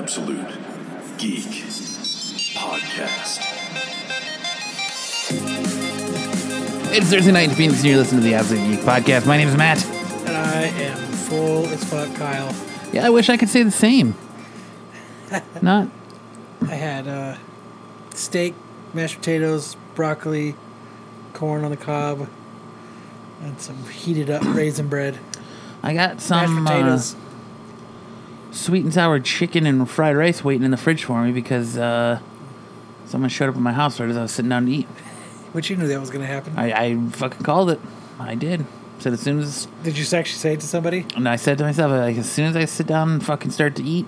Absolute Geek Podcast. It's Thursday night in Phoenix, and you're listening to the Absolute Geek Podcast. My name is Matt. And I am full as fuck, Kyle. Yeah, I wish I could say the same. Not. I had uh, steak, mashed potatoes, broccoli, corn on the cob, and some heated up raisin bread. I got Mashed some uh, potatoes. Sweet and sour chicken and fried rice waiting in the fridge for me because uh, someone showed up at my house right as I was sitting down to eat. Which you knew that was going to happen. I, I fucking called it. I did. Said as soon as, Did you actually say it to somebody? and I said to myself, like, as soon as I sit down and fucking start to eat,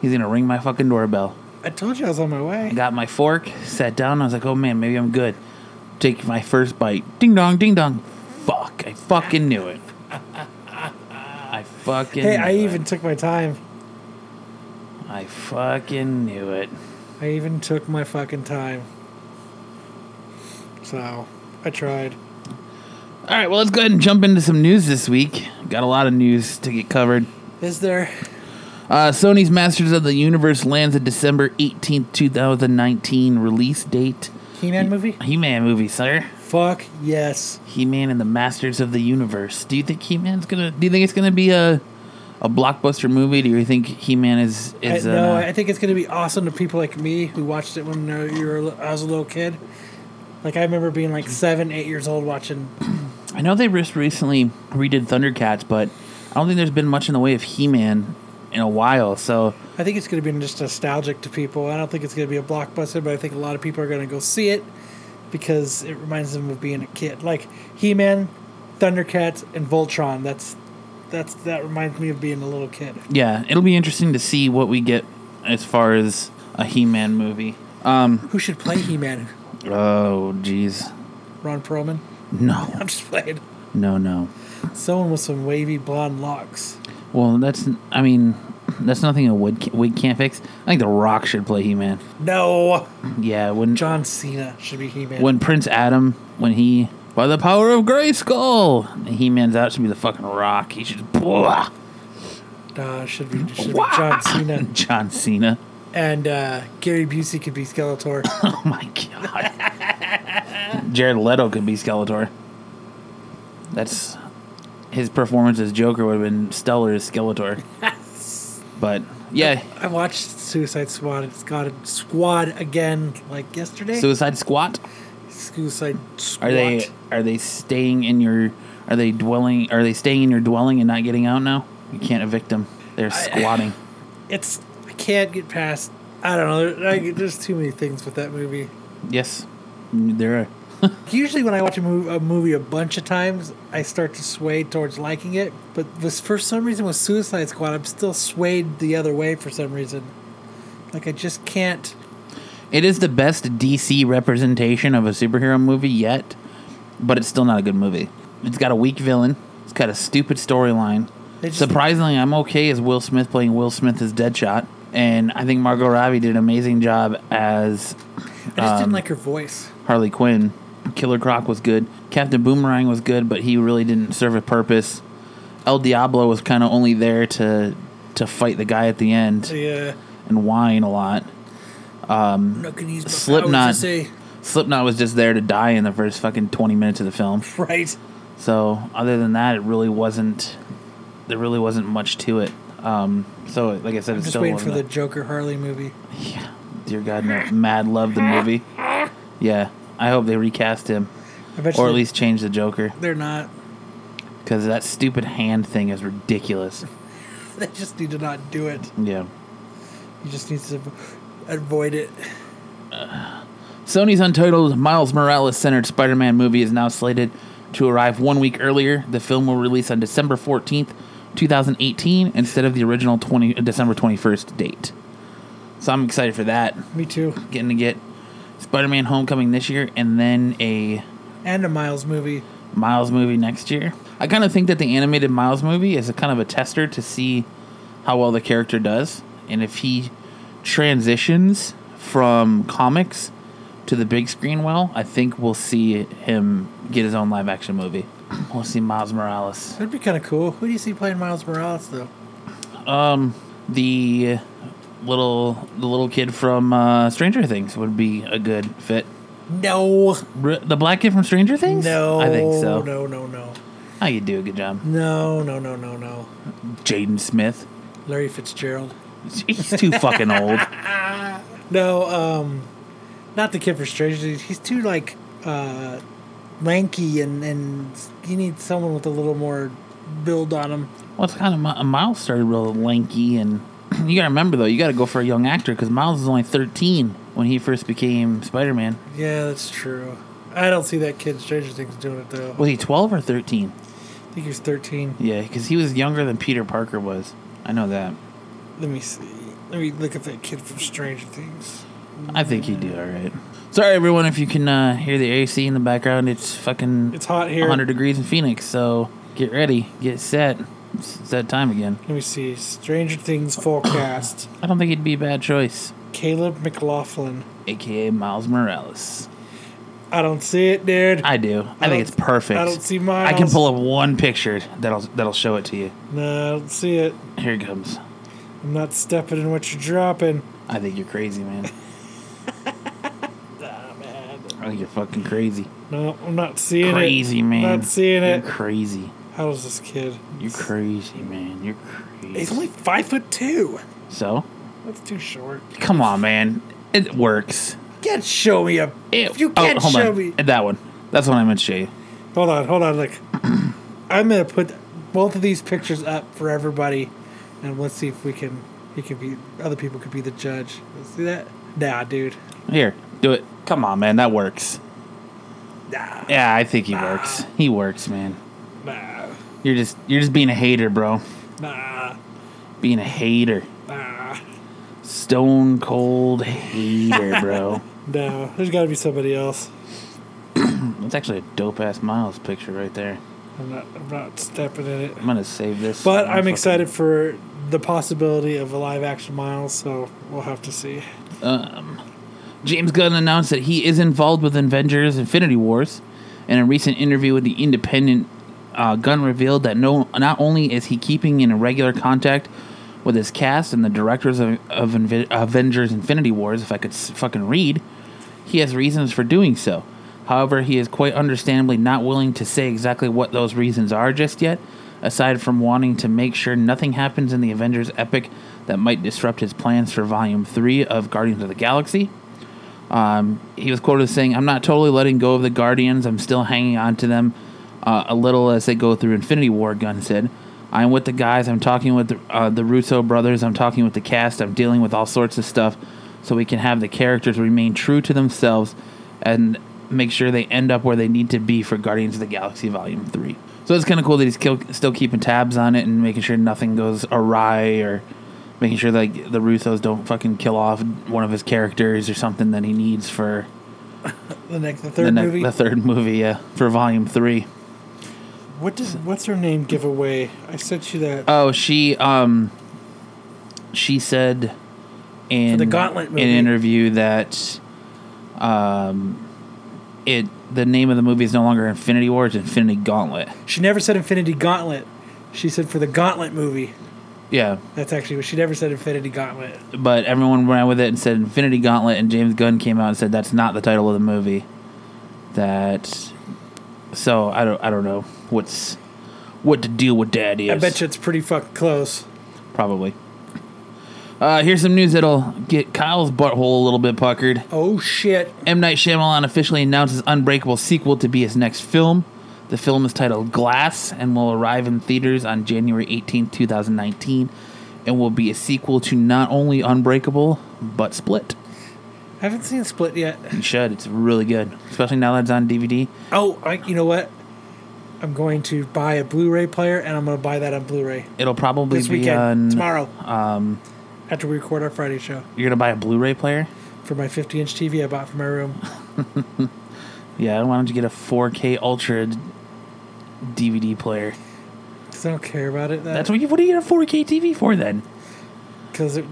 he's gonna ring my fucking doorbell. I told you I was on my I way. got my fork, sat down. I was like, oh man, maybe I'm good. Take my first bite. Ding dong, ding dong. Fuck. I fucking knew it. I fucking Hey, I knew even took my time. I fucking knew it. I even took my fucking time. So, I tried. All right, well, let's go ahead and jump into some news this week. Got a lot of news to get covered. Is there? Uh, Sony's Masters of the Universe lands a December 18th, 2019 release date. He-Man movie? He Man movie, sir. Fuck yes. He Man and the Masters of the Universe. Do you think He Man's gonna? Do you think it's gonna be a a blockbuster movie? Do you think He Man is I, is? no, uh, I think it's going to be awesome to people like me who watched it when uh, you were, I was a little kid. Like I remember being like seven, eight years old watching. I know they just recently redid Thundercats, but I don't think there's been much in the way of He Man in a while. So I think it's going to be just nostalgic to people. I don't think it's going to be a blockbuster, but I think a lot of people are going to go see it because it reminds them of being a kid. Like He-Man, Thundercats, and Voltron. That's that's that reminds me of being a little kid. yeah, it'll be interesting to see what we get as far as a He Man movie. Um. Who should play He-Man? Oh, jeez. Ron Perlman. No, I'm just playing. no, no. Someone with some wavy blonde locks. Well, that's. I mean, that's nothing a wig, wig can't fix. I think The Rock should play He Man. No, Yeah, when John Cena should be He-Man. when Prince Adam, when he by the power of Grayskull, He Man's out should be the fucking Rock. He should. Blah. Uh, should be should be John Cena John Cena. and uh, Gary Busey could be Skeletor. Oh my god. Jared Leto could be Skeletor. That's his performance as Joker would have been stellar as Skeletor. but yeah, I watched Suicide Squad. It's got a squad again, like yesterday. Suicide Squad. Suicide Squad. Are they are they staying in your are they dwelling are they staying in your dwelling and not getting out now? You can't evict them. They're squatting. It's I can't get past. I don't know. There, I, there's too many things with that movie. yes, there are. Usually, when I watch a movie, a movie a bunch of times, I start to sway towards liking it. But this, for some reason, with Suicide Squad, I'm still swayed the other way for some reason. Like I just can't. It is the best DC representation of a superhero movie yet, but it's still not a good movie. It's got a weak villain. It's got a stupid storyline. Surprisingly, I'm okay as Will Smith playing Will Smith as Deadshot, and I think Margot Robbie did an amazing job as I just Um, didn't like her voice. Harley Quinn. Killer Croc was good. Captain Boomerang was good, but he really didn't serve a purpose. El Diablo was kind of only there to to fight the guy at the end Yeah. and whine a lot. I'm not gonna use my Slipknot. to say Slipknot was just there to die in the first fucking 20 minutes of the film. right. So, other than that, it really wasn't there really wasn't much to it. Um, so like I said, I'm it's just still waiting for of the Joker Harley movie. Yeah. Dear God, no. Mad love the movie. Yeah. I hope they recast him or at least change the Joker they're not. because that stupid hand thing is ridiculous. They just need to not do it. Yeah. You just need to avoid it. Sony's untitled Miles Morales centered Spider Man movie is now slated to arrive one week earlier. The film will release on December 14th, 2018, instead of the original 20, uh, December 21st date. So I'm excited for that. Me too. Getting to get Spider Man Homecoming this year and then a And a Miles movie. Miles movie next year. I kind of think that the animated Miles movie is a kind of a tester to see how well the character does. And if he transitions from comics to the big screen well, I think we'll see him get his own live action movie. We'll see Miles Morales. That'd be kind of cool. Who do you see playing Miles Morales though? Um, the little the little kid from uh, Stranger Things would be a good fit. No. R- the black kid from Stranger Things? No. I think so. No, no, no. How you do? A good job, No, no, no, no, no. Jaden Smith. Larry Fitzgerald. He's too fucking old. No, um, not the kid for Stranger Things. He's too like uh, lanky, and and you need someone with a little more build on him. Well, it's kind of Mi- Miles started real lanky, and you gotta remember though, you gotta go for a young actor because Miles was only thirteen when he first became Spider Man. Yeah, that's true. I don't see that kid Stranger Things doing it though. Was he twelve or thirteen? I think he was thirteen. Yeah, because he was younger than Peter Parker was. I know that. Let me see. Let me look at that kid from Stranger Things. I think he'd do all right. Sorry, everyone, if you can uh, hear the AC in the background. It's fucking It's hot here. 100 degrees in Phoenix, so get ready, get set. It's that time again. Let me see. Stranger Things full cast. I don't think he'd be a bad choice, Caleb McLaughlin. aka Miles Morales. I don't see it, dude. I do. I, I think it's perfect. I don't see Miles. I can pull up one picture that'll that'll show it to you. No, I don't see it. Here it comes. I'm not stepping in what you're dropping. I think you're crazy, man. Ah, man. I think you're fucking crazy. No, I'm not seeing it. Crazy, man. Not seeing it. You're it. crazy. How is this kid? You're crazy, man. You're crazy. He's only five foot two. so, That's too short. come on, man. It works. You can't show me a. It, you can't oh, hold show on. me. That one. That's what I meant to show you. Hold on, hold on. Like, I'm gonna put both of these pictures up for everybody, and let's see if we can. He can be. Other people could be the judge. Let's see that? Nah, dude. Here, do it. Come on, man. That works. Nah. Yeah, I think he works. He works, man. Nah. You're just you're just being a hater, bro. Nah. Being a hater. Nah. Stone cold hater, bro. No. There's got to be somebody else. That's actually a dope ass Miles picture right there. I'm not. I'm not stepping in it. I'm gonna save this. But I'm I'm fucking- excited for the possibility of a live action Miles. So we'll have to see. Um, James Gunn announced that he is involved with Avengers Infinity Wars. In a recent interview with The Independent, uh, Gunn revealed that no, not only is he keeping in regular contact with his cast and the directors of, of Invi- Avengers Infinity Wars, if I could s- fucking read, he has reasons for doing so. However, he is quite understandably not willing to say exactly what those reasons are just yet, aside from wanting to make sure nothing happens in the Avengers epic that might disrupt his plans for Volume 3 of Guardians of the Galaxy. Um, he was quoted as saying, I'm not totally letting go of the Guardians. I'm still hanging on to them uh, a little as they go through Infinity War, Gunn said. I'm with the guys. I'm talking with the, uh, the Russo brothers. I'm talking with the cast. I'm dealing with all sorts of stuff so we can have the characters remain true to themselves and make sure they end up where they need to be for Guardians of the Galaxy Volume 3. So it's kind of cool that he's kill, still keeping tabs on it and making sure nothing goes awry or making sure like the Russos don't fucking kill off one of his characters or something that he needs for The next, the the, third ne- movie. the third movie, yeah, for Volume 3. what does what's her name give away? I sent you that. Oh, she um she said in the Gauntlet movie. an interview that um it the name of the movie is no longer Infinity War, it's Infinity Gauntlet. she never said Infinity Gauntlet. She said for the Gauntlet movie. Yeah, That's actually what she never said. Infinity Gauntlet. but everyone ran with it and said Infinity Gauntlet, and James Gunn came out and said that's not the title of the movie. That so I don't I don't know what's what to deal with that is. I bet you it's pretty fucking close. probably. Uh, here's some news that'll get Kyle's butthole a little bit puckered. Oh shit! M. Night Shyamalan officially announced his Unbreakable sequel to be his next film. The film is titled Glass and will arrive in theaters on January 18, 2019, and will be a sequel to not only Unbreakable, but Split. I haven't seen Split yet. You should. It's really good, especially now that it's on DVD. Oh, I, you know what? I'm going to buy a Blu-ray player, and I'm going to buy that on Blu-ray It'll probably this be weekend, on. tomorrow, Um, after we record our Friday show. you're to buy a Blu ray player? For my 50-inch TV I bought for my room. Yeah, why don't you get a 4K Ultra DVD player? Because I don't care about it. That's what you. What do you get a 4K TV for then? because it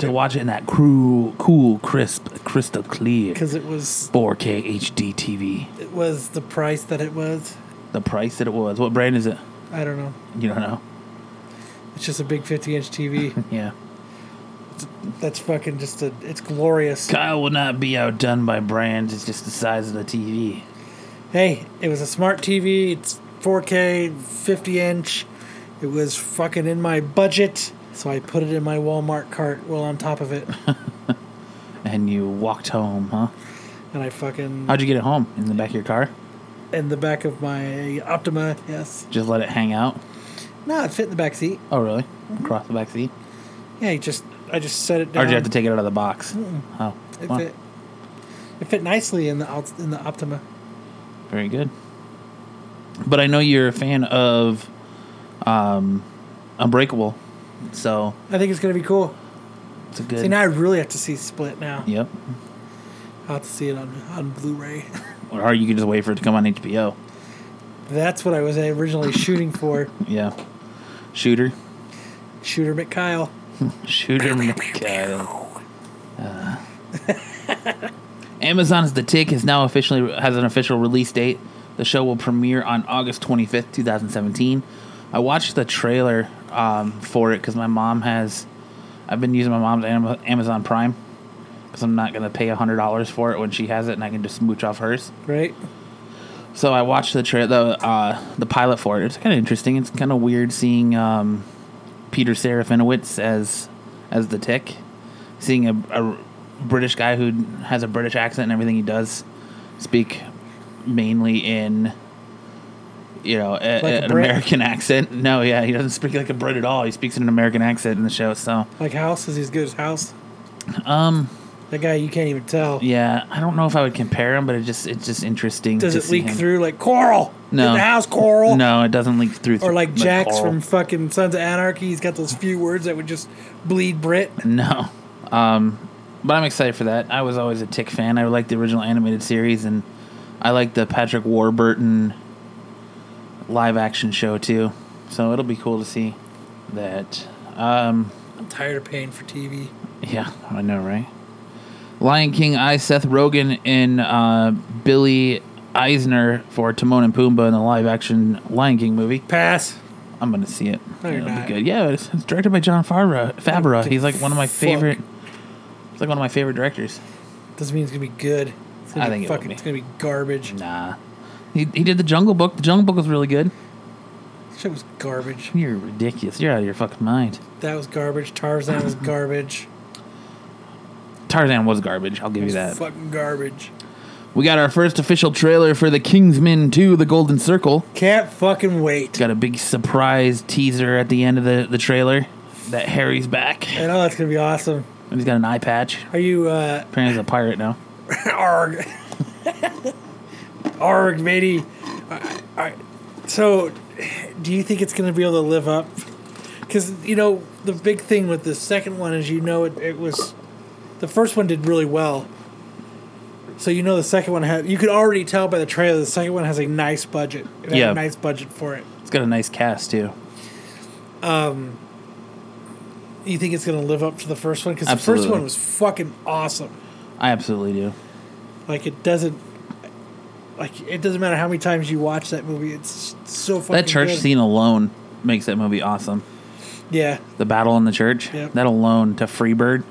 To watch it in that cool, cool, crisp, crystal clear because it was 4K HD TV. it was the price that it was. The price that it was. What brand is it? I don't know. You don't know. It's just a big 50-inch TV. Yeah. That's fucking just a. It's glorious. Kyle will not be outdone by brands. It's just the size of the TV. Hey, it was a smart TV. It's 4K, 50 inch. It was fucking in my budget, so I put it in my Walmart cart well on top of it, And you walked home, huh? and I fucking How'd you get it home? In the back of your car? in the back of my Optima. Yes. Just let it hang out? No, it fit in the back seat. Oh, really? Mm-hmm. Across the back seat? Yeah, you just I just set it down. Or did you have to take it out of the box? Oh, It fit. It fit nicely in the in the Optima. very good. But I know you're a fan of um, Unbreakable, so I think it's gonna be cool. it's a good. See, now I really have to see Split now. Yep. I'll have to see it on on Blu-ray. Or you can just wait for it to come on HBO. That's what I was originally shooting for. Yeah. Shooter. Shooter McKyle. Shooter McKyle. Uh. Amazon's The Tick is now officially has an official release date. The show will premiere on August 25th, 2017. I watched the trailer um, for it because my mom has. I've been using my mom's Amazon Prime because I'm not going to pay $100 for it when she has it and I can just smooch off hers. Right? So I watched the tra- the uh, the pilot for it. It's kind of interesting. It's kind of weird seeing um, Peter Serafinowicz as as the Tick, seeing a, a British guy who has a British accent and everything he does speak mainly in you know a, Like a an Brit? American accent. No, yeah, he doesn't speak like a Brit at all. He speaks in an American accent in the show. So Like House is he as good as House? um That guy you can't even tell. yeah, I don't know if I would compare him, but it just it's just interesting. Does to it leak him. through like Coral? No. In the house, Coral. No, it doesn't leak through. Or like Jax coral. from fucking Sons of Anarchy. He's got those few words that would just bleed Brit. No. Um, but I'm excited for that. I was always a Tick fan. I like the original animated series, and I like the Patrick Warburton live action show too. So it'll be cool to see that. Um, I'm tired of paying for TV. yeah, I know, right? Lion King I, Seth Rogen and uh, Billy Eichner for Timon and Pumbaa in the live action Lion King movie. Pass. I'm gonna see it. No, It'll not. be good. Yeah, it's, it's directed by Jon Favreau. Favreau. He's like one of my fuck. favorite. He's like one of my favorite directors. Doesn't mean it's gonna be good. It's gonna I be think it fucking. be. It's gonna be garbage. Nah. He, he did the Jungle Book. The Jungle Book was really good. That Shit was garbage. You're ridiculous. You're out of your fucking mind. That was garbage. Tarzan was garbage. Tarzan was garbage. I'll give you that. fucking garbage. We got our first official trailer for The Kingsman 2, The Golden Circle. Can't fucking wait. Got a big surprise teaser at the end of the, the trailer that Harry's back. I know that's gonna be awesome. And he's got an eye patch. Are you uh Apparently he's a pirate now. arg arg matey? I- I- So, do you think it's gonna be able to live up? Because you know the big thing with the second one is you know it, it was the first one did really well. So you know the second one had you could already tell by the trailer the second one has a nice budget. It Yeah. a nice budget for it. It's got a nice cast, too. Um, You think it's gonna live up to the first one? Because the first one was fucking awesome. I absolutely do. Like it doesn't. Like it doesn't matter how many times you watch that movie. It's so fucking. That church good. scene alone makes that movie awesome. Yeah, The battle in the church, Yep. that alone to Freebird.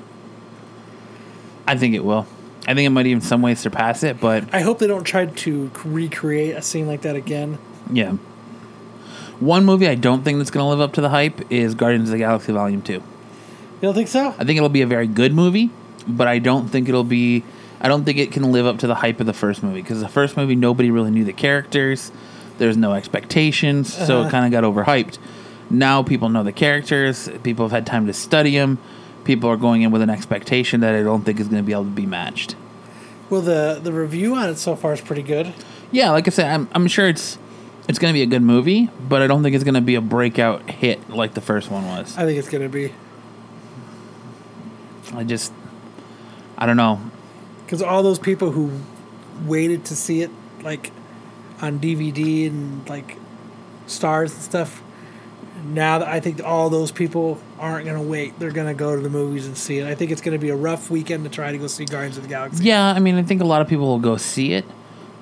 I think it will. I think it might even some ways surpass it, but I hope they don't try to recreate a scene like that again. yeah. One movie I don't think that's going to live up to the hype is Guardians of the Galaxy Volume 2. You don't think so? I think it'll be a very good movie, but I don't think it'll be I don't think it can live up to the hype of the first movie because the first movie nobody really knew the characters. There's no expectations, so it Uh-huh. kind of got overhyped. Now people know the characters, people have had time to study them. People are going in with an expectation that I don't think is going to be able to be matched. Well, the the review on it so far is pretty good. Yeah, like I said, I'm I'm sure it's it's going to be a good movie, but I don't think it's going to be a breakout hit like the first one was. I think it's gonna be I just I don't know. because all those people who waited to see it like on DVD and like stars and stuff. Now that I think all those people aren't gonna wait, they're gonna go to the movies and see it. I think it's gonna be a rough weekend to try to go see Guardians of the Galaxy. Yeah, I mean, I think a lot of people will go see it,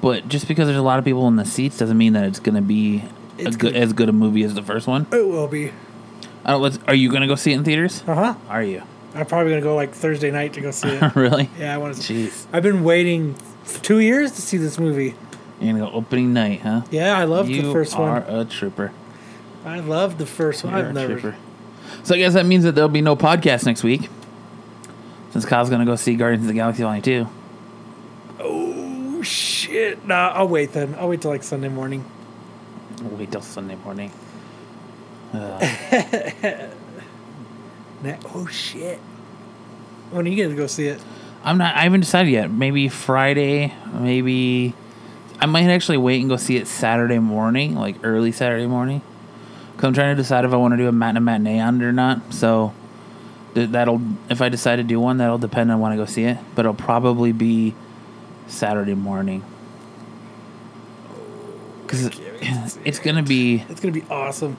but just because there's a lot of people in the seats doesn't mean that it's going to be It's good, as good a movie as the first one. It will be. Let's, are you going to go see it in theaters? Uh huh. Are you? I'm probably gonna go like Thursday night to go see it. really? yeah, I want to. see Jeez. I've been waiting two years to see this movie. You're gonna go opening night, huh? Yeah, I loved you the first one. You are a trooper. I love the first one. You're I've a never. trooper. So I guess that means that there'll be no podcast next week. Since Kyle's gonna go see Guardians of the Galaxy Volume 2. Oh shit! Nah, I'll wait then. I'll wait till like Sunday morning. We'll wait till Sunday morning. Uh, Nah, oh shit! When are you gonna go see it? I'm not I haven't decided yet. Maybe Friday, maybe I might actually wait and go see it Saturday morning, like early Saturday morning. Cause I'm trying to decide if I want to do a matinee matinee on it or not. So that'll if I decide to do one, that'll depend on when I go see it. But it'll probably be Saturday morning. Cause it- it's gonna be It's gonna be awesome.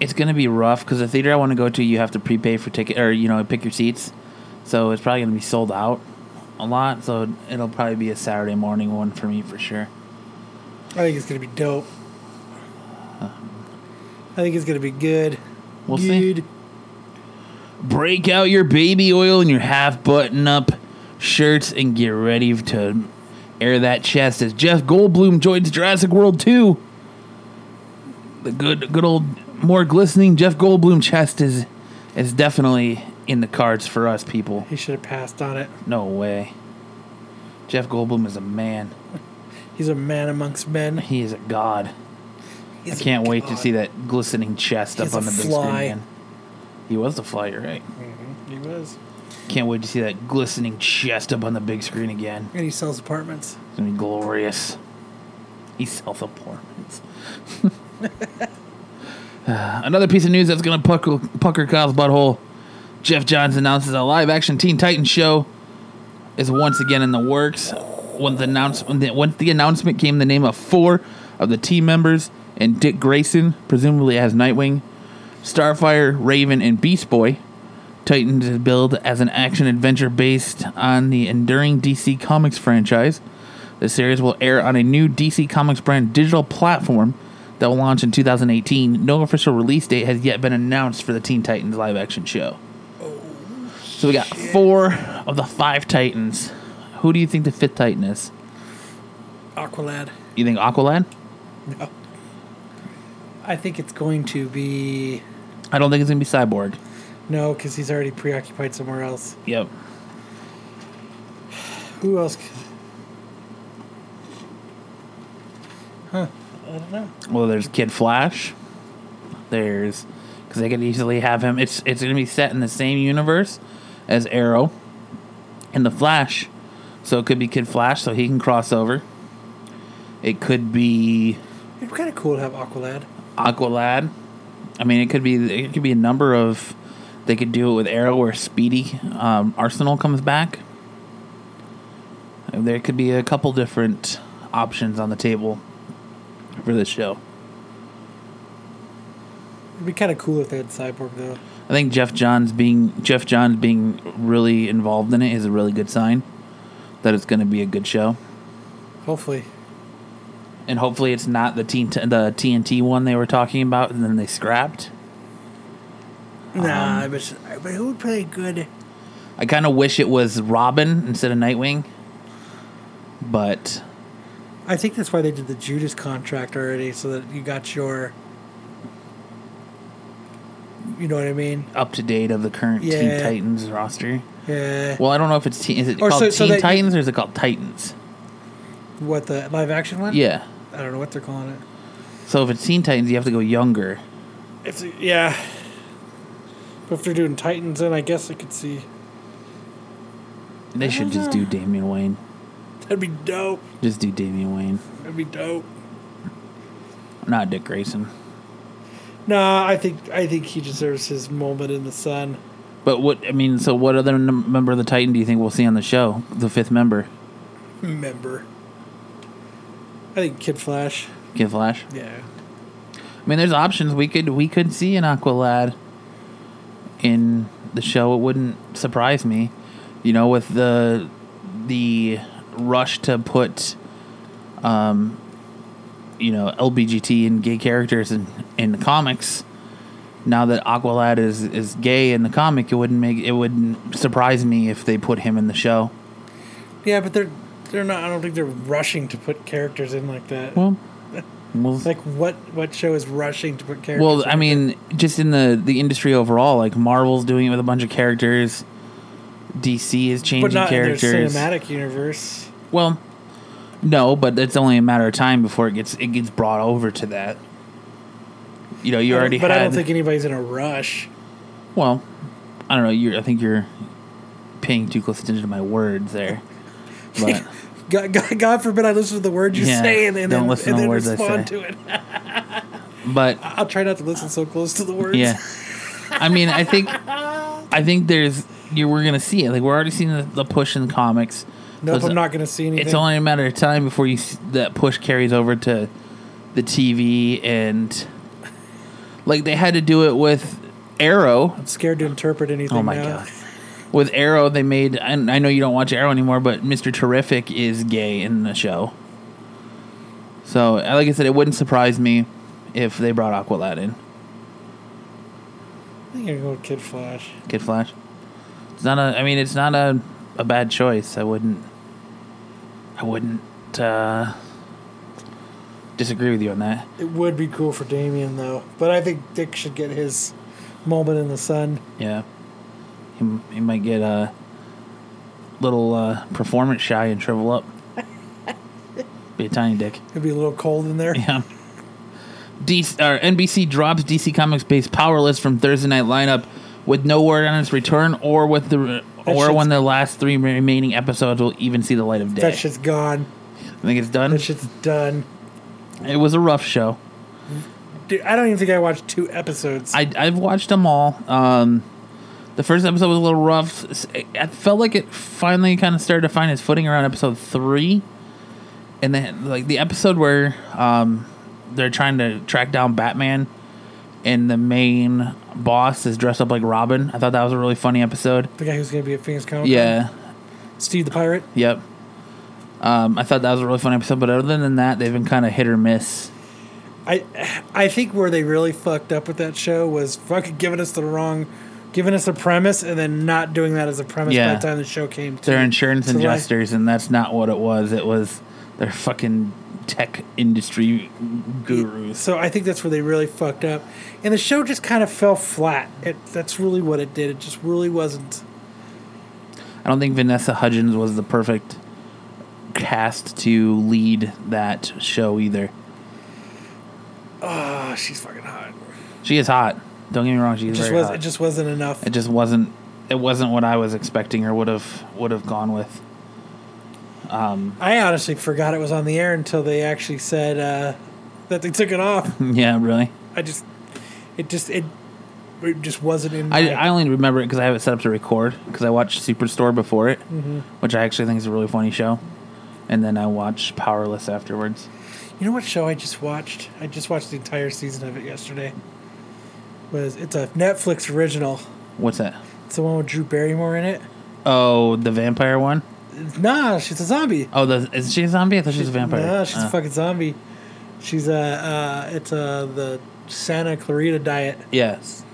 it's gonna be rough because the theater I want to go to, you have to prepay for ticket or you know pick your seats, so it's probably gonna be sold out a lot. So it'll probably be a Saturday morning one for me for sure. I think it's gonna be dope. Uh, I think it's gonna be good. We'll see. Break out your baby oil and your half button up shirts and get ready to air that chest as Jeff Goldblum joins Jurassic World 2. The good good old more glistening Jeff Goldblum chest is is definitely in the cards for us people. He should have passed on it. No way. Jeff Goldblum is a man. He's a man amongst men. He is a god. I He's a can't wait to see that glistening chest up on a the big fly. screen again. He was the fly, you're right. He was. Can't wait to see that glistening chest up on the big screen again. And he sells apartments. It's gonna be glorious. He sells apartments. Uh, Another piece of news that's gonna pucker, pucker Kyle's butthole. Geoff Johns announces a live-action Teen Titans show is once again in the works. When the announce when the, when the announcement came, the name of four of the team members and Dick Grayson, presumably as Nightwing, Starfire, Raven, and Beast Boy. Titans is billed as an action adventure based on the enduring DC Comics franchise. The series will air on a new DC Comics brand digital platform that will launch in 2018. No official release date has yet been announced for the Teen Titans live action show. So we got oh, four of the five Titans. Who do you think the fifth Titan is? Aqualad. You think Aqualad? No. I think it's going to be I don't think it's gonna be Cyborg. no, because he's already preoccupied somewhere else. Yep. Who else? Huh? I don't know. Well, there's Kid Flash. There's because they could easily have him. It's it's gonna be set in the same universe as Arrow and the Flash, so it could be Kid Flash, so he can cross over. It could be It'd be kind of cool to have Aqualad. Aqualad. I mean, it could be it could be a number of. They could do it with Arrow or Speedy. Um, Arsenal comes back. There could be a couple different options on the table for this show. It'd be kind of cool if they had Cyborg though. I think Geoff Johns being Geoff Johns being really involved in it is a really good sign that it's going to be a good show, Hopefully. And hopefully it's not the teen the TNT one they were talking about and then they scrapped. Nah, um, but but who would play good? I kind of wish it was Robin instead of Nightwing, but I think that's why they did the Judas contract already, so that you got your. You know what I mean? up to date of the current Teen Titans roster. Yeah. Well, I don't know if it's teen, is it Or called so- so Teen that- Titans or is it called Titans? what the live action one? Yeah. I don't know what they're calling it. So if it's Teen Titans, you have to go younger. If yeah. But if they're doing Titans, then I guess I could see They should just do Damian Wayne. that'd be dope. Just do Damian Wayne, That'd be dope. not Dick Grayson. Nah, I think I think he deserves his moment in the sun. But what I mean, so what other member of the Titan do you think we'll see on the show? The fifth member, Member. Think Kid Flash. Kid Flash. Yeah. I mean, there's options. We could we could see an Aqualad in the show. It wouldn't surprise me. You know, with the the rush to put, um, you know, LBGT and gay characters in in the comics. now that Aqualad is is gay in the comic, it wouldn't make it wouldn't surprise me if they put him in the show. Yeah, but they're they're not. I don't think they're rushing to put characters in like that. Well, well, like what what show is rushing to put characters? well, I mean, just in the the industry overall, like Marvel's doing it with a bunch of characters. DC is changing but not characters. in their cinematic universe. Well, no, but it's only a matter of time before it gets it gets brought over to that. You know, you I already but had. I don't think anybody's in a rush. well, I don't know. You're. I think you're paying too close attention to my words there. But God, God, God forbid I listen to the words you Yeah, say and, and don't then, and the then respond to it. but I'll try not to listen so close to the words. yeah, I mean, I think I think there's you. We're gonna see it. Like we're already seeing the, the push in the comics. Nope, So I'm not going to see anything. It's only a matter of time before you that push carries over to the TV and like they had to do it with Arrow. I'm scared to interpret anything. Oh my now. god. With Arrow, they made. And I know you don't watch Arrow anymore, but Mister Terrific is gay in the show. So, like I said, it wouldn't surprise me if they brought Aqualad in. I think to go with Kid Flash. Kid Flash. It's not a. I mean, it's not a a bad choice. I wouldn't. I wouldn't uh, disagree with you on that. It would be cool for Damian, though. But I think Dick should get his moment in the sun. Yeah, he, he might get a little uh, performance shy and shrivel up. Be a tiny dick. It'd be a little cold in there. Yeah. DC, or NBC drops DC Comics based Powerless from Thursday night lineup with no word on its return or with the or when the last three remaining episodes will even see the light of day. That shit's gone. I think it's done. That shit's done. It was a rough show. Dude, I don't even think I watched two episodes. I I've watched them all. Um, the first episode was a little rough. I felt like it finally kind of started to find its footing around episode three, and then like the episode where um, they're trying to track down Batman, and the main boss is dressed up like Robin. I thought that was a really funny episode. the guy who's going to be at Phoenix Comic. Yeah. Steve the Pirate. Yep. Um, I thought that was a really funny episode, but other than that, they've been kind of hit or miss. I I think where they really fucked up with that show was fucking giving us the wrong, giving us a premise and then not doing that as a premise Yeah. by the time the show came. To. They're insurance So, like- adjusters, and that's not what it was. It was their fucking tech industry gurus. So I think that's where they really fucked up, and the show just kind of fell flat. It that's really what it did. It just really wasn't. I don't think Vanessa Hudgens was the perfect cast to lead that show either. Oh, she's fucking hot. She is hot. Don't get me wrong, It she's just very was. hot. It just wasn't enough. it just wasn't. It wasn't what I was expecting or would have would have gone with. Um, I honestly forgot it was on the air until they actually said uh, that they took it off. yeah, really. I just, it just it, it just wasn't in. I, I only remember it because I have it set up to record because I watched Superstore before it, Mm-hmm. which I actually think is a really funny show, and then I watched Powerless afterwards. You know what show I just watched? I just watched the entire season of it yesterday. Was it's a Netflix original. What's that? It's the one with Drew Barrymore in it. Oh, the vampire one. Nah, she's a zombie. Oh, the is she a zombie? I thought she was a vampire. No, she's Uh, a fucking zombie. She's a uh, it's uh the Santa Clarita diet. yes.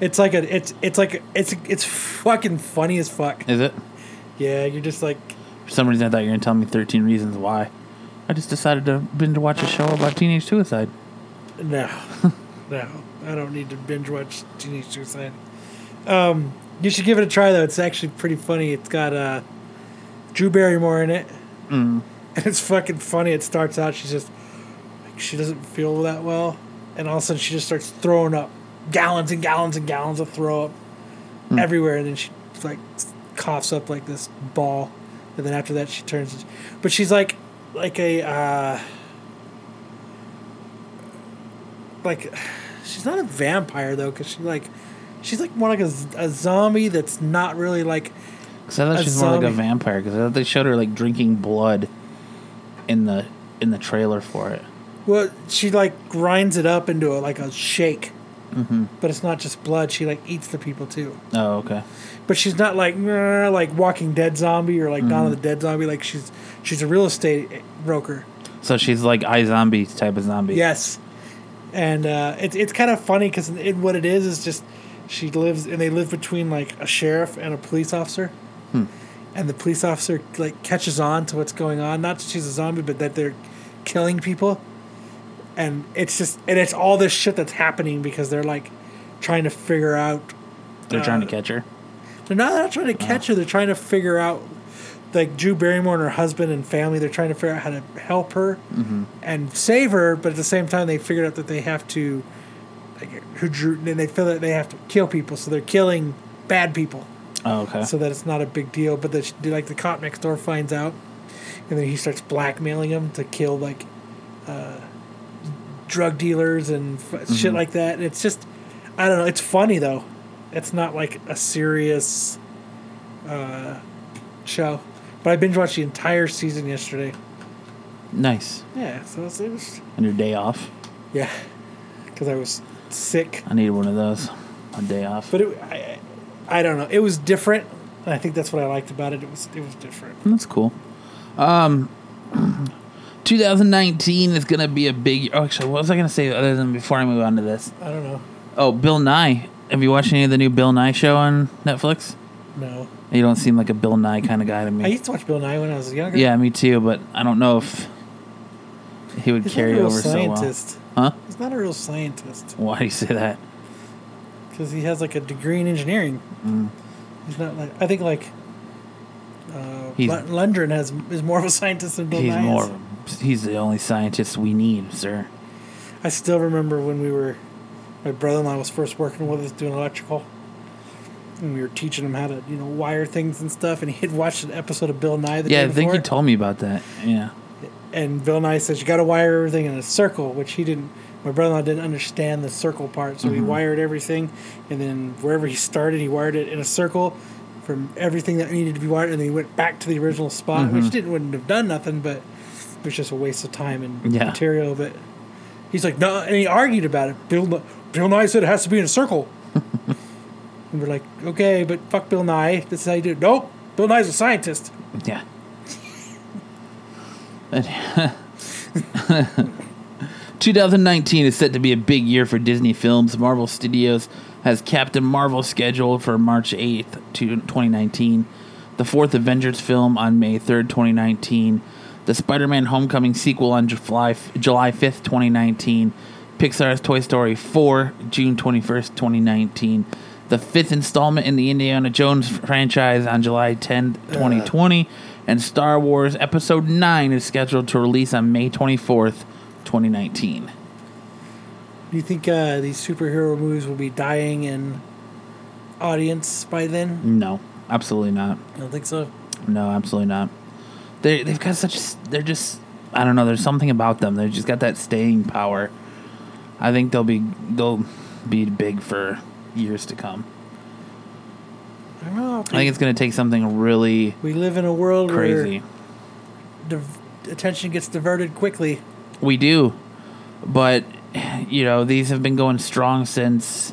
It's like a it's it's like a, it's it's fucking funny as fuck. Is it? Yeah, you're just like For some reason, I thought you were gonna tell me thirteen reasons why. I just decided to been to watch a show about teenage suicide. no, no. I don't need to binge watch Teenage Suicide. Um, you should give it a try though. It's actually pretty funny. It's got uh, Drew Barrymore in it, Mm. and it's fucking funny. It starts out she's just like she doesn't feel that well, and all of a sudden she just starts throwing up gallons and gallons and gallons of throw up everywhere, and then she like coughs up like this ball, and then after that she turns. But she's like like a uh, like she's not a vampire though, because she like she's like more like a, a zombie that's not really like Because I thought A she was more like a vampire. Because I thought they showed her like drinking blood in the in the trailer for it. well she like grinds it up into a, like a shake. Mm-hmm. But it's not just blood. She like eats the people too. Oh, okay. But she's not like like Walking Dead zombie or like Dawn of mm-hmm. the Dead zombie. Like she's she's a real estate broker. So she's like iZombie type of zombie. Yes, and uh, it's it's kind of funny because it, what it is is just she lives and they live between like a sheriff and a police officer, and the police officer like catches on to what's going on. Not that she's a zombie, but that they're killing people, and it's just and it's all this shit that's happening because they're like trying to figure out. They're trying to uh, catch her. They're not, they're not trying to catch her. They're trying to figure out, like Drew Barrymore and her husband and family. They're trying to figure out how to help her and save her. But at the same time, they figured out that they have to, like, who Drew. Then they feel that they have to kill people, so they're killing bad people, Oh, okay. so that it's not a big deal. But the, like the cop next door finds out, and then he starts blackmailing them to kill like, uh, drug dealers and f- shit like that. And it's just, I don't know. It's funny though. It's not like a serious uh, show. But I binge watched the entire season yesterday. nice. Yeah, so it was, it was On your day off. yeah, because I was sick. I needed one of those. A day off. But it, I, I don't know. It was different, and I think that's what I liked about it. It was it was different. That's cool. Um, 2019 is gonna be a big. Oh, actually, what was I gonna say other than before I move on to this? I don't know. Oh, Bill Nye. Have you watched any of the new Bill Nye show on Netflix? No, You don't seem like a Bill Nye kind of guy to me. I used to watch Bill Nye when I was younger. Yeah, me too. But I don't know if he would he's carry not a real over scientist. so well. Huh? He's not a real scientist Why do you say that? because he has like a degree in engineering. Mm. He's not like I think like. Uh, He's- Lundgren has is more of a scientist than Bill he's Nye is. more. He's the only scientist we need, sir. I still remember when we were, my brother-in-law was first working with us doing electrical, and we were teaching him how to, you know, wire things and stuff. And he had watched an episode of Bill Nye the Yeah, I think before, you told me about that. Yeah. and Bill Nye says you got to wire everything in a circle, which he didn't. My brother-in-law didn't understand the circle part, so he Mm-hmm. wired everything, and then wherever he started, he wired it in a circle from everything that needed to be wired, and then he went back to the original spot, Mm-hmm. which didn't wouldn't have done nothing, but it was just a waste of time and Yeah. material. But he's like, no, and he argued about it. Bill, Bill Nye said it has to be in a circle, and we're like, okay, but fuck Bill Nye. This is how you do it. Nope, Bill Nye's a scientist. Yeah. 2019 is set to be a big year for Disney films. Marvel Studios has Captain Marvel scheduled for March 8th, to 2019. The fourth Avengers film on May 3rd, 2019. The Spider Man Homecoming sequel on July, July 5th, 2019. Pixar's Toy Story 4, June 21st, 2019. The fifth installment in the Indiana Jones franchise on July 10th, 2020. And Star Wars Episode 9 is scheduled to release on May 24th, 2019. Do you think uh, these superhero movies will be dying in audience by then? No, absolutely not. I don't think so. No, absolutely not. They they've got such. They're just. I don't know. There's something about them. They've just got that staying power. I think they'll be they'll be big for years to come. I don't know. I think it's going to take something really we live in a world crazy. where div- attention gets diverted quickly. We do, but you know these have been going strong since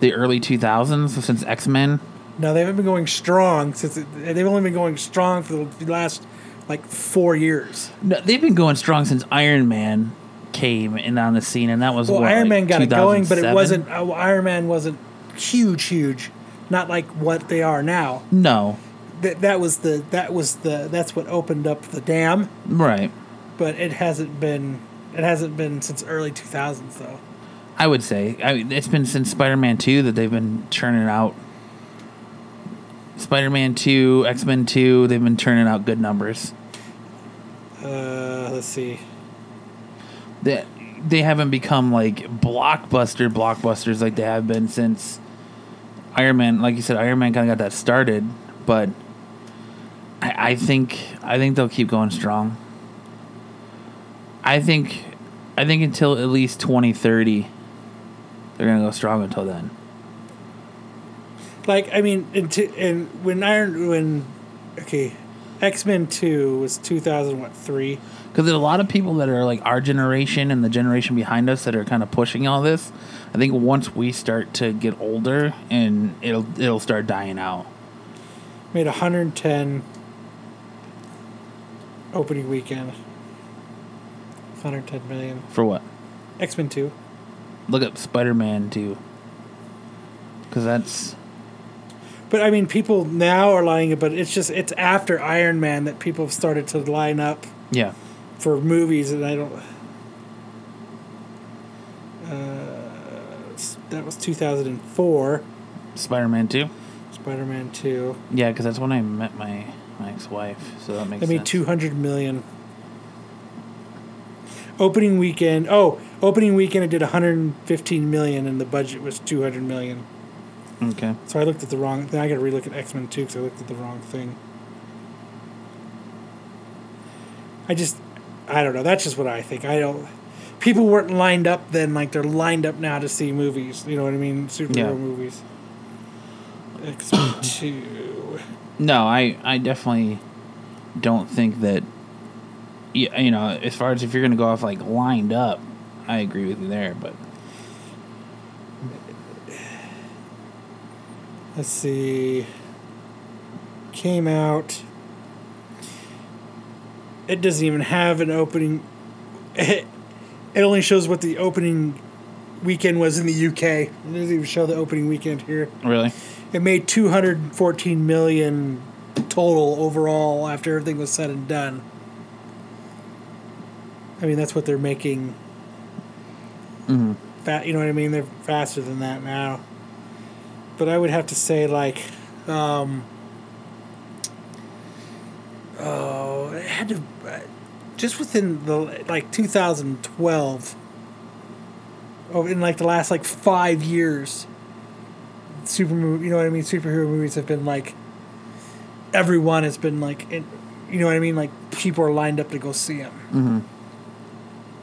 the early 2000s, since X Men. No, they haven't been going strong since it, they've only been going strong for the last like four years. No, they've been going strong since Iron Man came in on the scene, and that was Well, what, Iron like, Man got it going, but it wasn't. Uh, Iron Man wasn't huge, huge. Not like what they are now. No, That that was the that was the that's what opened up the dam. right. But it hasn't been it hasn't been since early two thousands though. I would say. I mean, it's been since Spider Man 2 that they've been churning out. Spider Man 2, X Men 2, they've been turning out good numbers. Uh, let's see. They, they haven't become like blockbuster blockbusters like they have been since Iron Man. Like you said, Iron Man kind of got that started, but I, I think I think they'll keep going strong. I think I think until at least twenty thirty, they're gonna go strong until then. Like I mean, t- and when Iron when okay, X Men Two was two thousand what three. Because there's a lot of people that are like our generation and the generation behind us that are kind of pushing all this. I think once we start to get older, and it'll it'll start dying out. Made 110 opening weekend. 110 million. For what? X Men 2. look up Spider Man Two. because that's But I mean, people now are lining up, but it's just it's after Iron Man that people have started to line up yeah. For movies, and I don't. Uh, that was two thousand and four. Spider Man two. Spider Man two. Yeah, because that's when I met my my ex wife, so that makes They made sense. two hundred million. Opening weekend. Oh, opening weekend it did one hundred and fifteen million, and the budget was two hundred million. Okay. So I looked at the wrong. Then I got to relook at X Men two because I looked at the wrong thing. I just, I don't know. That's just what I think. I don't. People weren't lined up then like they're lined up now to see movies. You know what I mean? Superhero Yeah. movies. X two. No, I I definitely don't think that. Yeah, you know, as far as if you're gonna go off like lined up, I agree with you there. But Let's see. Came out. It doesn't even have an opening. It, it only shows what the opening weekend was in the UK. It doesn't even show the opening weekend here. really, It made 214 million total overall after everything was said and done. I mean, that's what they're making. Mhm. Fat, you know what I mean? They're faster than that now. But I would have to say, like, um, oh, it had to, uh, just within the like 2012. Oh, in like the last like five years, super movie, you know what I mean? Superhero movies have been like everyone has been like, in, you know what I mean? Like people are lined up to go see them. mm-hmm.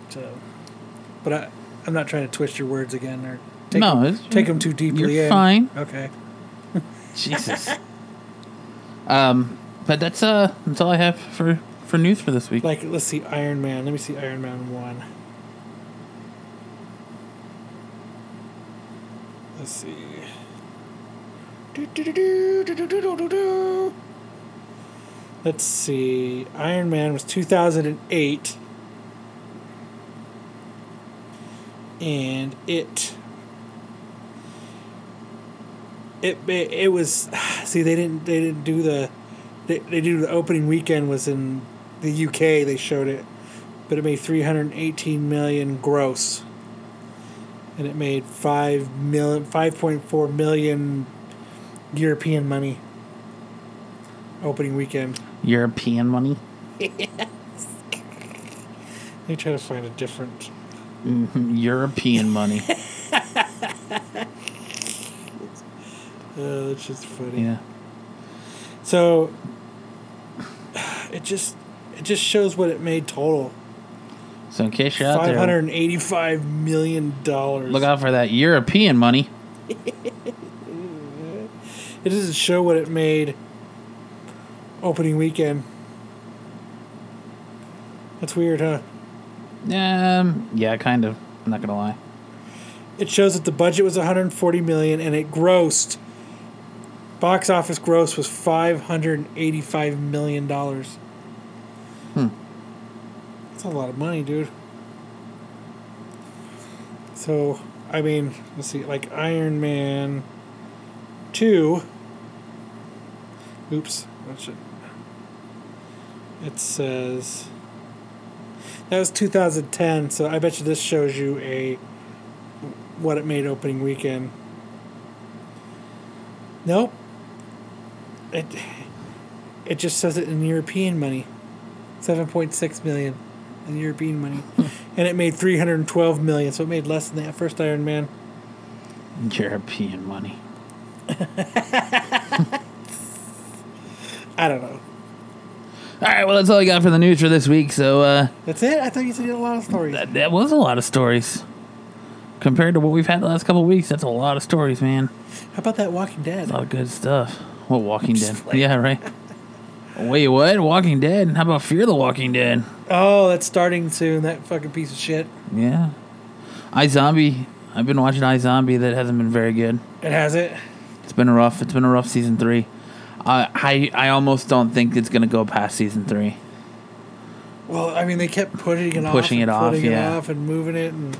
So, but I, I'm not trying to twist your words again or take No, them, it's- take them too deeply you're in. fine. Okay. Jesus. um, but that's uh that's all I have for for news for this week. Like, let's see, Iron Man. Let me see, Iron Man one. Let's see. Let's see. Iron Man was 2008. And it it it, it was see they didn't they didn't do the they, they do the opening weekend was in the UK they showed it but it made 318 million gross and it made 5 million 5.4 million European money opening weekend European money. me try to find a different Mhm, European money. uh, that's just funny yeah. So it just it just shows what it made total So in case you're out Five there, hundred and eighty-five million dollars. look out for that European money. It doesn't show what it made opening weekend. That's weird, huh? Um, yeah, kind of. I'm not gonna lie. It shows that the budget was 140 million and it grossed. Box office gross was 585 million dollars. Hmm. That's a lot of money, dude. So, I mean, let's see, like Iron Man 2. Oops, what should. It says. That was 2010, so I bet you this shows you a what it made opening weekend. Nope. It it just says it in European money. 7.6 million in European money. and it made 312 million, so it made less than that first Iron Man. European money. I don't know. All right, well, that's all I got for the news for this week. So uh, That's it? I thought you said you had a lot of stories. that, that was a lot of stories compared to what we've had the last couple of weeks. That's a lot of stories, man. How about that Walking Dead? A lot of good stuff. What Walking Dead? playing. Yeah, right. Wait, what? Walking Dead? How about Fear the Walking Dead? Oh, that's starting soon, that fucking piece of shit. Yeah. iZombie. I've been watching iZombie. That hasn't been very good. It has it. It's been a rough. It's been a rough season three. Uh, I I almost don't think it's gonna go past season three. Well, I mean, they kept putting it off, Pushing and it off, putting yeah. it off, and moving it, and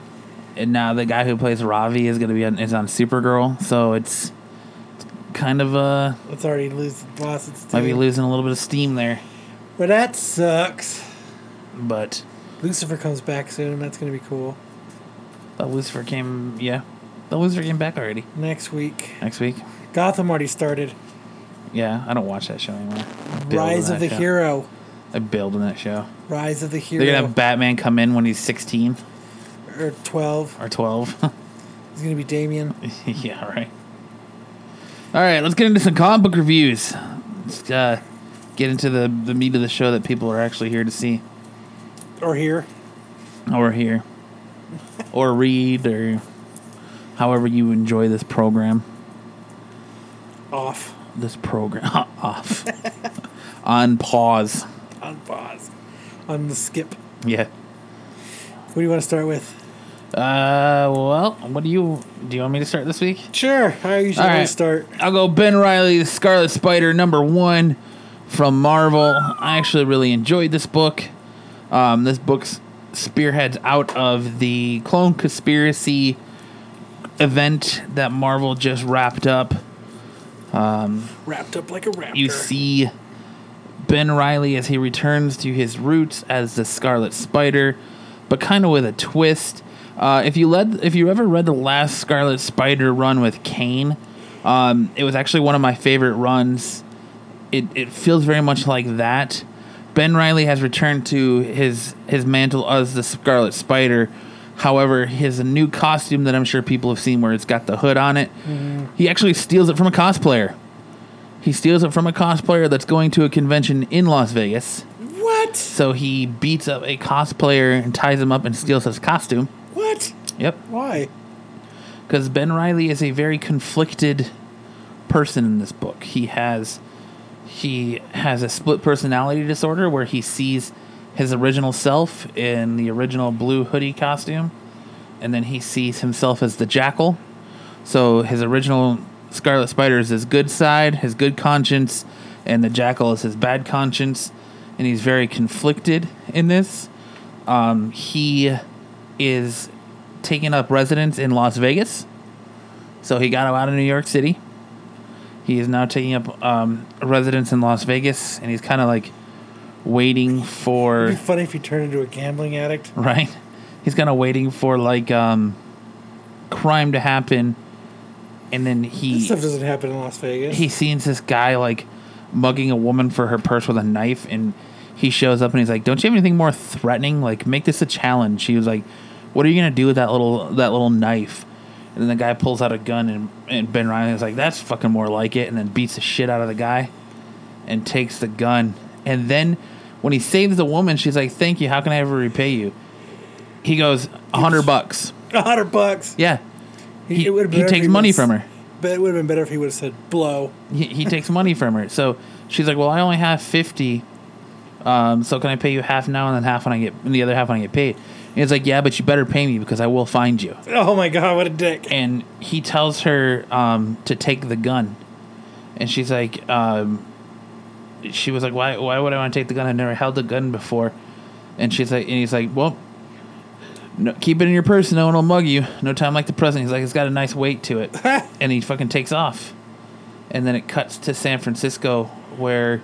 and now the guy who plays Ravi is gonna be on, is on Supergirl. So it's kind of uh It's already lose, lost its might be losing a little bit of steam there, But that sucks. but Lucifer comes back soon. That's going to be cool. the Lucifer came. Yeah, the Lucifer came back already Next week. next week. Gotham already started. Yeah, I don't watch that show anymore. I bailed Rise on of the show. hero. I bailed on that show. Rise of the hero. They're gonna have Batman come in when he's sixteen or 12. or twelve. He's going to be Damian. yeah, right. All right, let's get into some comic book reviews. Let's uh, get into the, the meat of the show that people are actually here to see Or here. or hear or read or however you enjoy this program. Off. This program off on pause. On pause. On the skip. Yeah. What do you want to start with? Uh, well, what do you do? You want me to start this week? Sure. I usually All right. start. I'll go Ben Reilly, the Scarlet Spider, number one from Marvel. I actually really enjoyed this book. Um, this book spearheads out of the clone conspiracy event that Marvel just wrapped up. Wrapped up like a raptor. You see Ben Reilly as he returns to his roots as the Scarlet Spider, but kind of with a twist. Uh, if you led, if you ever read the last Scarlet Spider run with Kaine, um, it was actually one of my favorite runs. It it feels very much like that. Ben Reilly has returned to his his mantle as the Scarlet Spider. However, his new costume that I'm sure people have seen, where it's got the hood on it, he actually steals it from a cosplayer. He steals it from a cosplayer that's going to a convention in Las Vegas. What? So he beats up a cosplayer and ties him up and steals his costume. What? Yep. Why? Because Ben Reilly is a very conflicted person in this book. He has he has a split personality disorder where he sees his original self in the original blue hoodie costume, and then he sees himself as the jackal. So his original Scarlet Spider is his good side, his good conscience, and the jackal is his bad conscience, and he's very conflicted in this. Um, he is taking up residence in Las Vegas. So he got out of New York City. He is now taking up um, residence in Las Vegas, and he's kind of like waiting It'd for be funny if you turned into a gambling addict. right. He's kind of waiting for like um, crime to happen, and then This he stuff doesn't happen in Las Vegas. he sees this guy like mugging a woman for her purse with a knife and he shows up and he's like don't you have anything more threatening like make this a challenge she was like what are you gonna do with that little that little knife and then the guy pulls out a gun and, and ben reilly is like that's fucking more like it and then beats the shit out of the guy and takes the gun and then when he saves the woman she's like thank you how can i ever repay you he goes a hundred bucks a hundred bucks. yeah he, It he takes he money was- from her But it would have been better if he would have said blow. he, he takes money from her. So she's like, "Well, I only have fifty. Um, so can I pay you half now and then half when I get and the other half when I get paid?" And he's like, "Yeah, but you better pay me because I will find you." Oh my god, what a dick. And he tells her um, to take the gun, and she's like, um, "She was like, why? Why would I want to take the gun? I've never held a gun before." And she's like, and he's like, "Well." No, keep it in your purse. No one will mug you. No time like the present. He's like, it's got a nice weight to it, and he fucking takes off and then it cuts to San Francisco where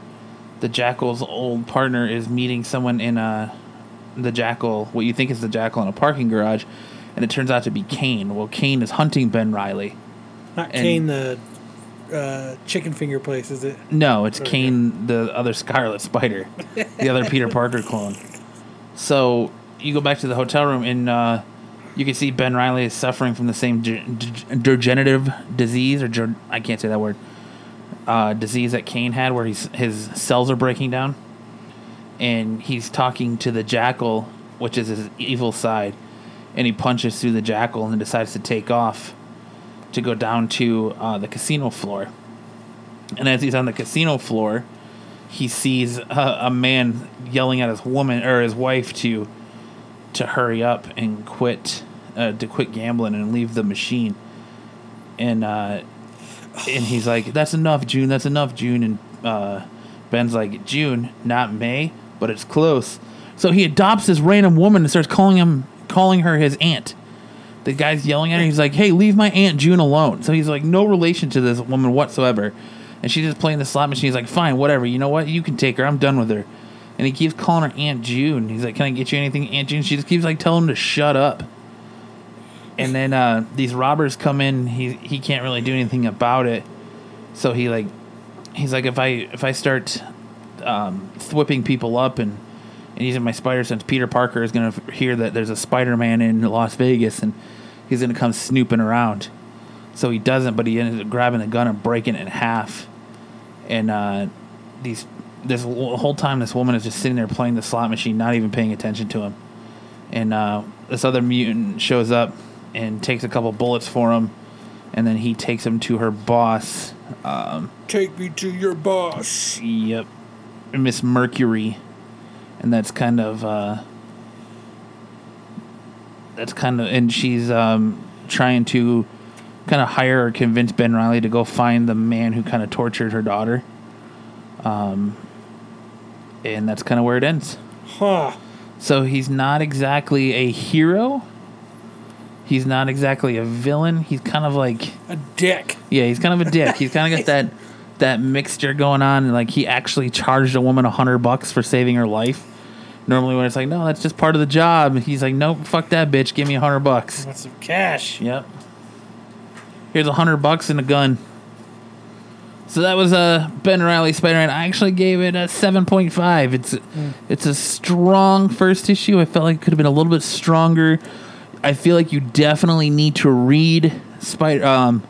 the Jackal's old partner is meeting someone in a the Jackal, what you think is the Jackal in a parking garage, and it turns out to be Kaine. Well, Kaine is hunting Ben Reilly. Not And- Kane the uh, chicken finger place, is it? No, it's Okay. Kaine, the other Scarlet Spider, the other Peter Parker clone. So you go back to the hotel room, and uh, you can see Ben Reilly is suffering from the same de- de- degenerative disease, or ger- I can't say that word, uh, disease that Kaine had, where he's, his cells are breaking down. And he's talking to the Jackal, which is his evil side, and he punches through the Jackal and decides to take off to go down to uh, the casino floor. And as he's on the casino floor, he sees a, a man yelling at his woman or his wife to to hurry up and quit uh, to quit gambling and leave the machine. And uh, and he's like, "That's enough, June. That's enough, June." And uh, Ben's like, "June, not May, but it's close." So he adopts this random woman and starts calling him calling her his aunt. the guy's yelling at her. He's like, "Hey, leave my aunt June alone." So he's like, no relation to this woman whatsoever, and she's just playing the slot machine. He's like, "Fine, whatever. You know what? You can take her. I'm done with her." And he keeps calling her Aunt June. He's like, "Can I get you anything, Aunt June?" She just keeps like telling him to shut up. And then uh, these robbers come in. He he can't really do anything about it. So he like, he's like, if I if I start um, whipping people up and and using my spider sense, Peter Parker is gonna hear that there's a Spider Man in Las Vegas, and he's gonna come snooping around. So he doesn't, but he ended up grabbing the gun and breaking it in half. And uh, these this whole time, this woman is just sitting there playing the slot machine, not even paying attention to him. And uh, this other mutant shows up and takes a couple bullets for him, and then he takes him to her boss. Um, Take me to your boss. Yep. Miss Mercury. And that's kind of uh that's kind of and she's um trying to kind of hire or convince Ben Reilly to go find the man who kind of tortured her daughter. Um and that's kind of where it ends. Huh. So he's not exactly a hero. He's not exactly a villain. He's kind of like A dick. yeah, he's kind of a dick. He's kind of got that that mixture going on, and like he actually charged a woman a hundred bucks for saving her life. Normally, when it's like, no, that's just part of the job. He's like, nope, fuck that bitch. Give me a hundred bucks. Want some cash? Yep. Here's a hundred bucks and a gun. So that was uh, Ben Reilly Spider-Man. I actually gave it a seven point five. It's it's a strong first issue. I felt like it could have been a little bit stronger. I feel like you definitely need to read Spider um,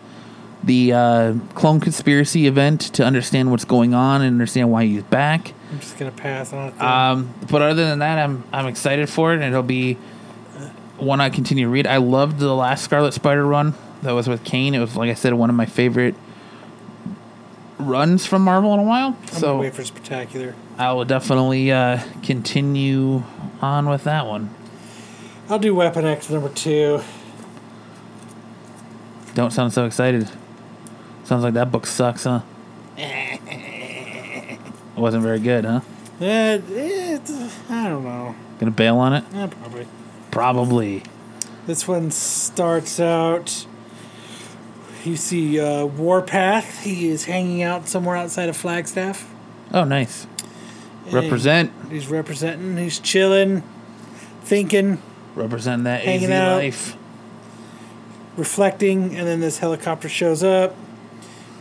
the uh, Clone Conspiracy event to understand what's going on and understand why he's back. I'm just gonna pass on it. Um, but other than that, I'm I'm excited for it, and it'll be one I continue to read. I loved the last Scarlet Spider run that was with Kaine. It was like I said, one of my favorite runs from Marvel in a while. I'm so wait for spectacular. I will definitely uh, continue on with that one. I'll do Weapon X number two. Don't sound so excited. Sounds like that book sucks, huh? It wasn't very good, huh? Uh, it, I don't know. Gonna bail on it? Eh, probably. Probably. This one starts out. You see uh, Warpath. He is hanging out somewhere outside of Flagstaff. Oh, nice. And Represent. He's representing. He's chilling, thinking, Represent that Hanging AZ out. life. reflecting, and then this helicopter shows up,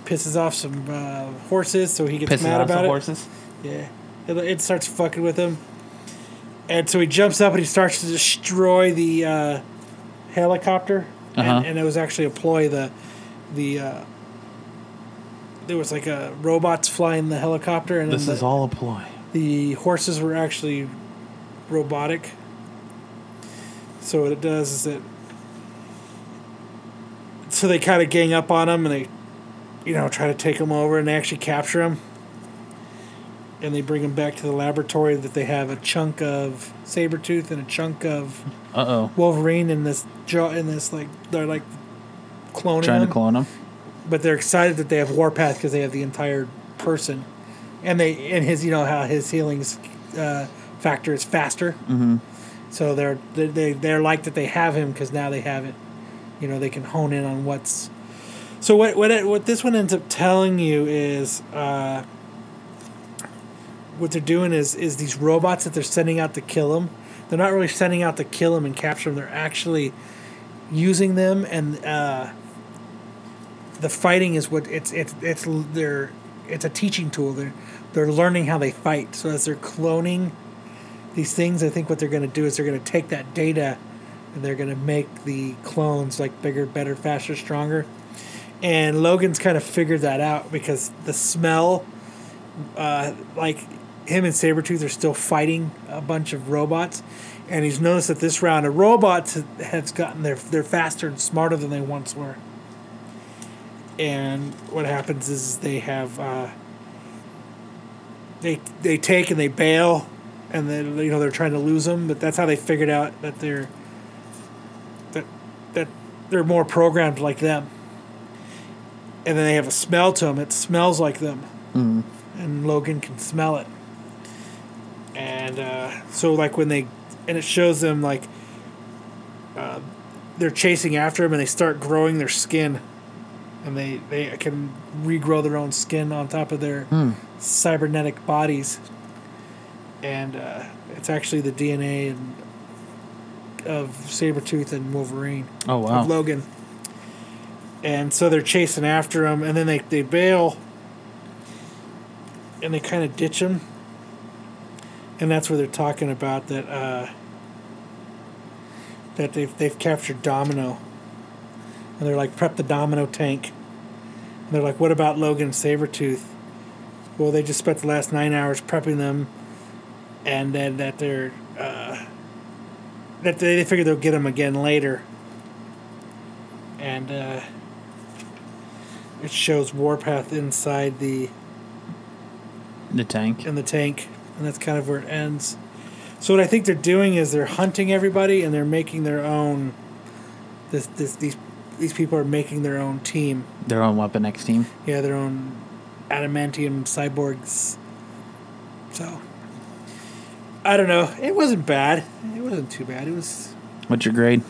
pisses off some uh, horses, so he gets Pisses mad off about the it. horses. Yeah, it, it starts fucking with him, and so he jumps up and he starts to destroy the uh, helicopter, Uh-huh. and, and it was actually a ploy. The the uh, there was like a robots flying the helicopter, and This then is all a ploy. the horses were actually robotic. So what it does is that so they kind of gang up on him and they you know try to take him over and they actually capture him and they bring him back to the laboratory that they have a chunk of Sabretooth and a chunk of Uh oh. Wolverine in this jaw in this like they're like cloning Trying him to clone him. but they're excited that they have Warpath because they have the entire person, and they and his you know how his healings uh, factor is faster. Mm-hmm. So they're they they- they're like that they have him because now they have it. You know they can hone in on what's. So what what it, what this one ends up telling you is. Uh, what they're doing is is these robots that they're sending out to kill them. They're not really sending out to kill them and capture them. They're actually using them and uh, the fighting is what it's it's it's they're it's a teaching tool. They're they're learning how they fight. So as they're cloning these things, I think what they're going to do is they're going to take that data and they're going to make the clones like bigger, better, faster, stronger. And Logan's kind of figured that out because the smell, uh, like him and Sabretooth are still fighting a bunch of robots. And he's noticed that this round of robots has gotten they're they're faster and smarter than they once were. And what happens is they have uh, they they take and they bail, and then you know they're trying to lose them, but that's how they figured out that they're that that they're more programmed like them. And then they have a smell to them; it smells like them, Mm. and Logan can smell it. And uh, so, like when they and it shows them like uh, they're chasing after him and they start growing their skin, and they they can regrow their own skin on top of their cybernetic bodies, and uh, it's actually the DNA and of Sabretooth and Wolverine Oh wow. of Logan. And so they're chasing after him, and then they, they bail and they kind of ditch him. And that's where they're talking about that uh, that they've, they've captured Domino. And they're like, prep the Domino tank. And they're like, what about Logan and Sabretooth? Well, they just spent the last nine hours prepping them, and then that they're. Uh, that they, they figure they'll get them again later. And uh, it shows Warpath inside the The tank. in the tank, and that's kind of where it ends. So what I think they're doing is they're hunting everybody, and they're making their own. This this these these people are making their own team. Their own Weapon X team. Yeah, their own adamantium cyborgs. So I don't know. It wasn't bad. It wasn't too bad. It was. What's your grade?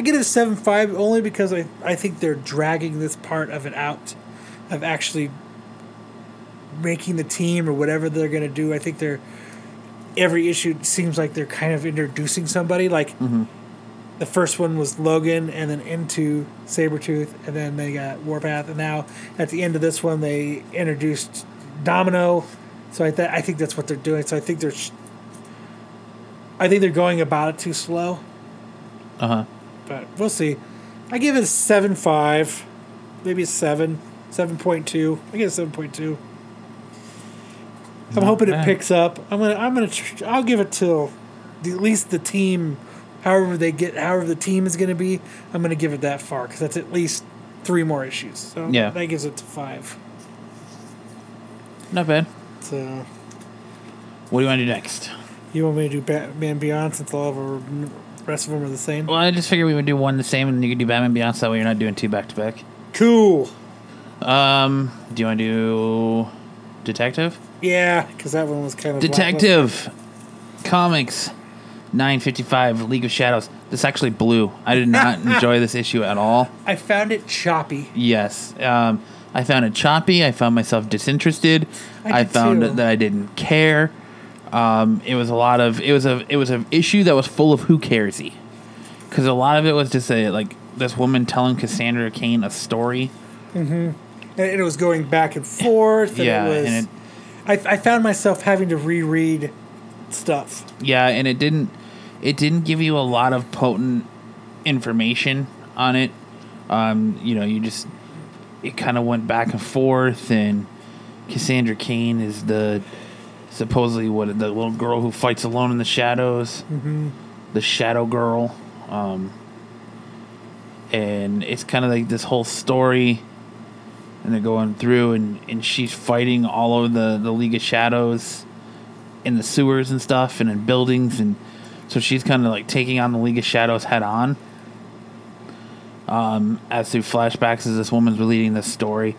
I get it a seven five only because I, I think they're dragging this part of it out, of actually making the team or whatever they're gonna do. I think they're every issue seems like they're kind of introducing somebody. Like the first one was Logan, and then into Sabretooth, and then they got Warpath, and now at the end of this one they introduced Domino. So I th- I think that's what they're doing. So I think they're sh- I think they're going about it too slow Uh huh. But we'll see. I give it a seven five, maybe a seven, seven point two. I give it a seven point two. I'm Not hoping bad. it picks up. I'm gonna, I'm gonna, tr- I'll give it till the, at least the team, however they get, however the team is gonna be. I'm gonna give it that far because that's at least three more issues. So Yeah. that gives it to five. Not bad. So What do you want to do next? you want me to do Batman Beyond since all of our rest of them are the same? Well, I just figured we would do one the same, and you could do Batman Beyond. So that way you're not doing two back to back. Cool. Um, do you want to do Detective? Yeah, because that one was kind of Detective Comics 955 League of Shadows. This actually blew. I did not enjoy this issue at all. I found it choppy. Yes. Um, I found it choppy. I found myself disinterested. I I, found too. that I didn't care. Um, it was a lot of it was a it was an issue that was full of who caresy, because a lot of it was just a like this woman telling Cassandra Cain a story. and it was going back and forth. And yeah, it was, and it I, I found myself having to reread stuff. yeah, and it didn't it didn't give you a lot of potent information on it. Um, you know, you just it kind of went back and forth, and Cassandra Cain is the supposedly what the little girl who fights alone in the shadows, mm-hmm. the Shadow Girl, um, and it's kind of like this whole story. And they're going through, and, and she's fighting all over the, the League of Shadows in the sewers and stuff, and in buildings, and so she's kind of like taking on the League of Shadows head on. Um, as through flashbacks, as this woman's leading this story,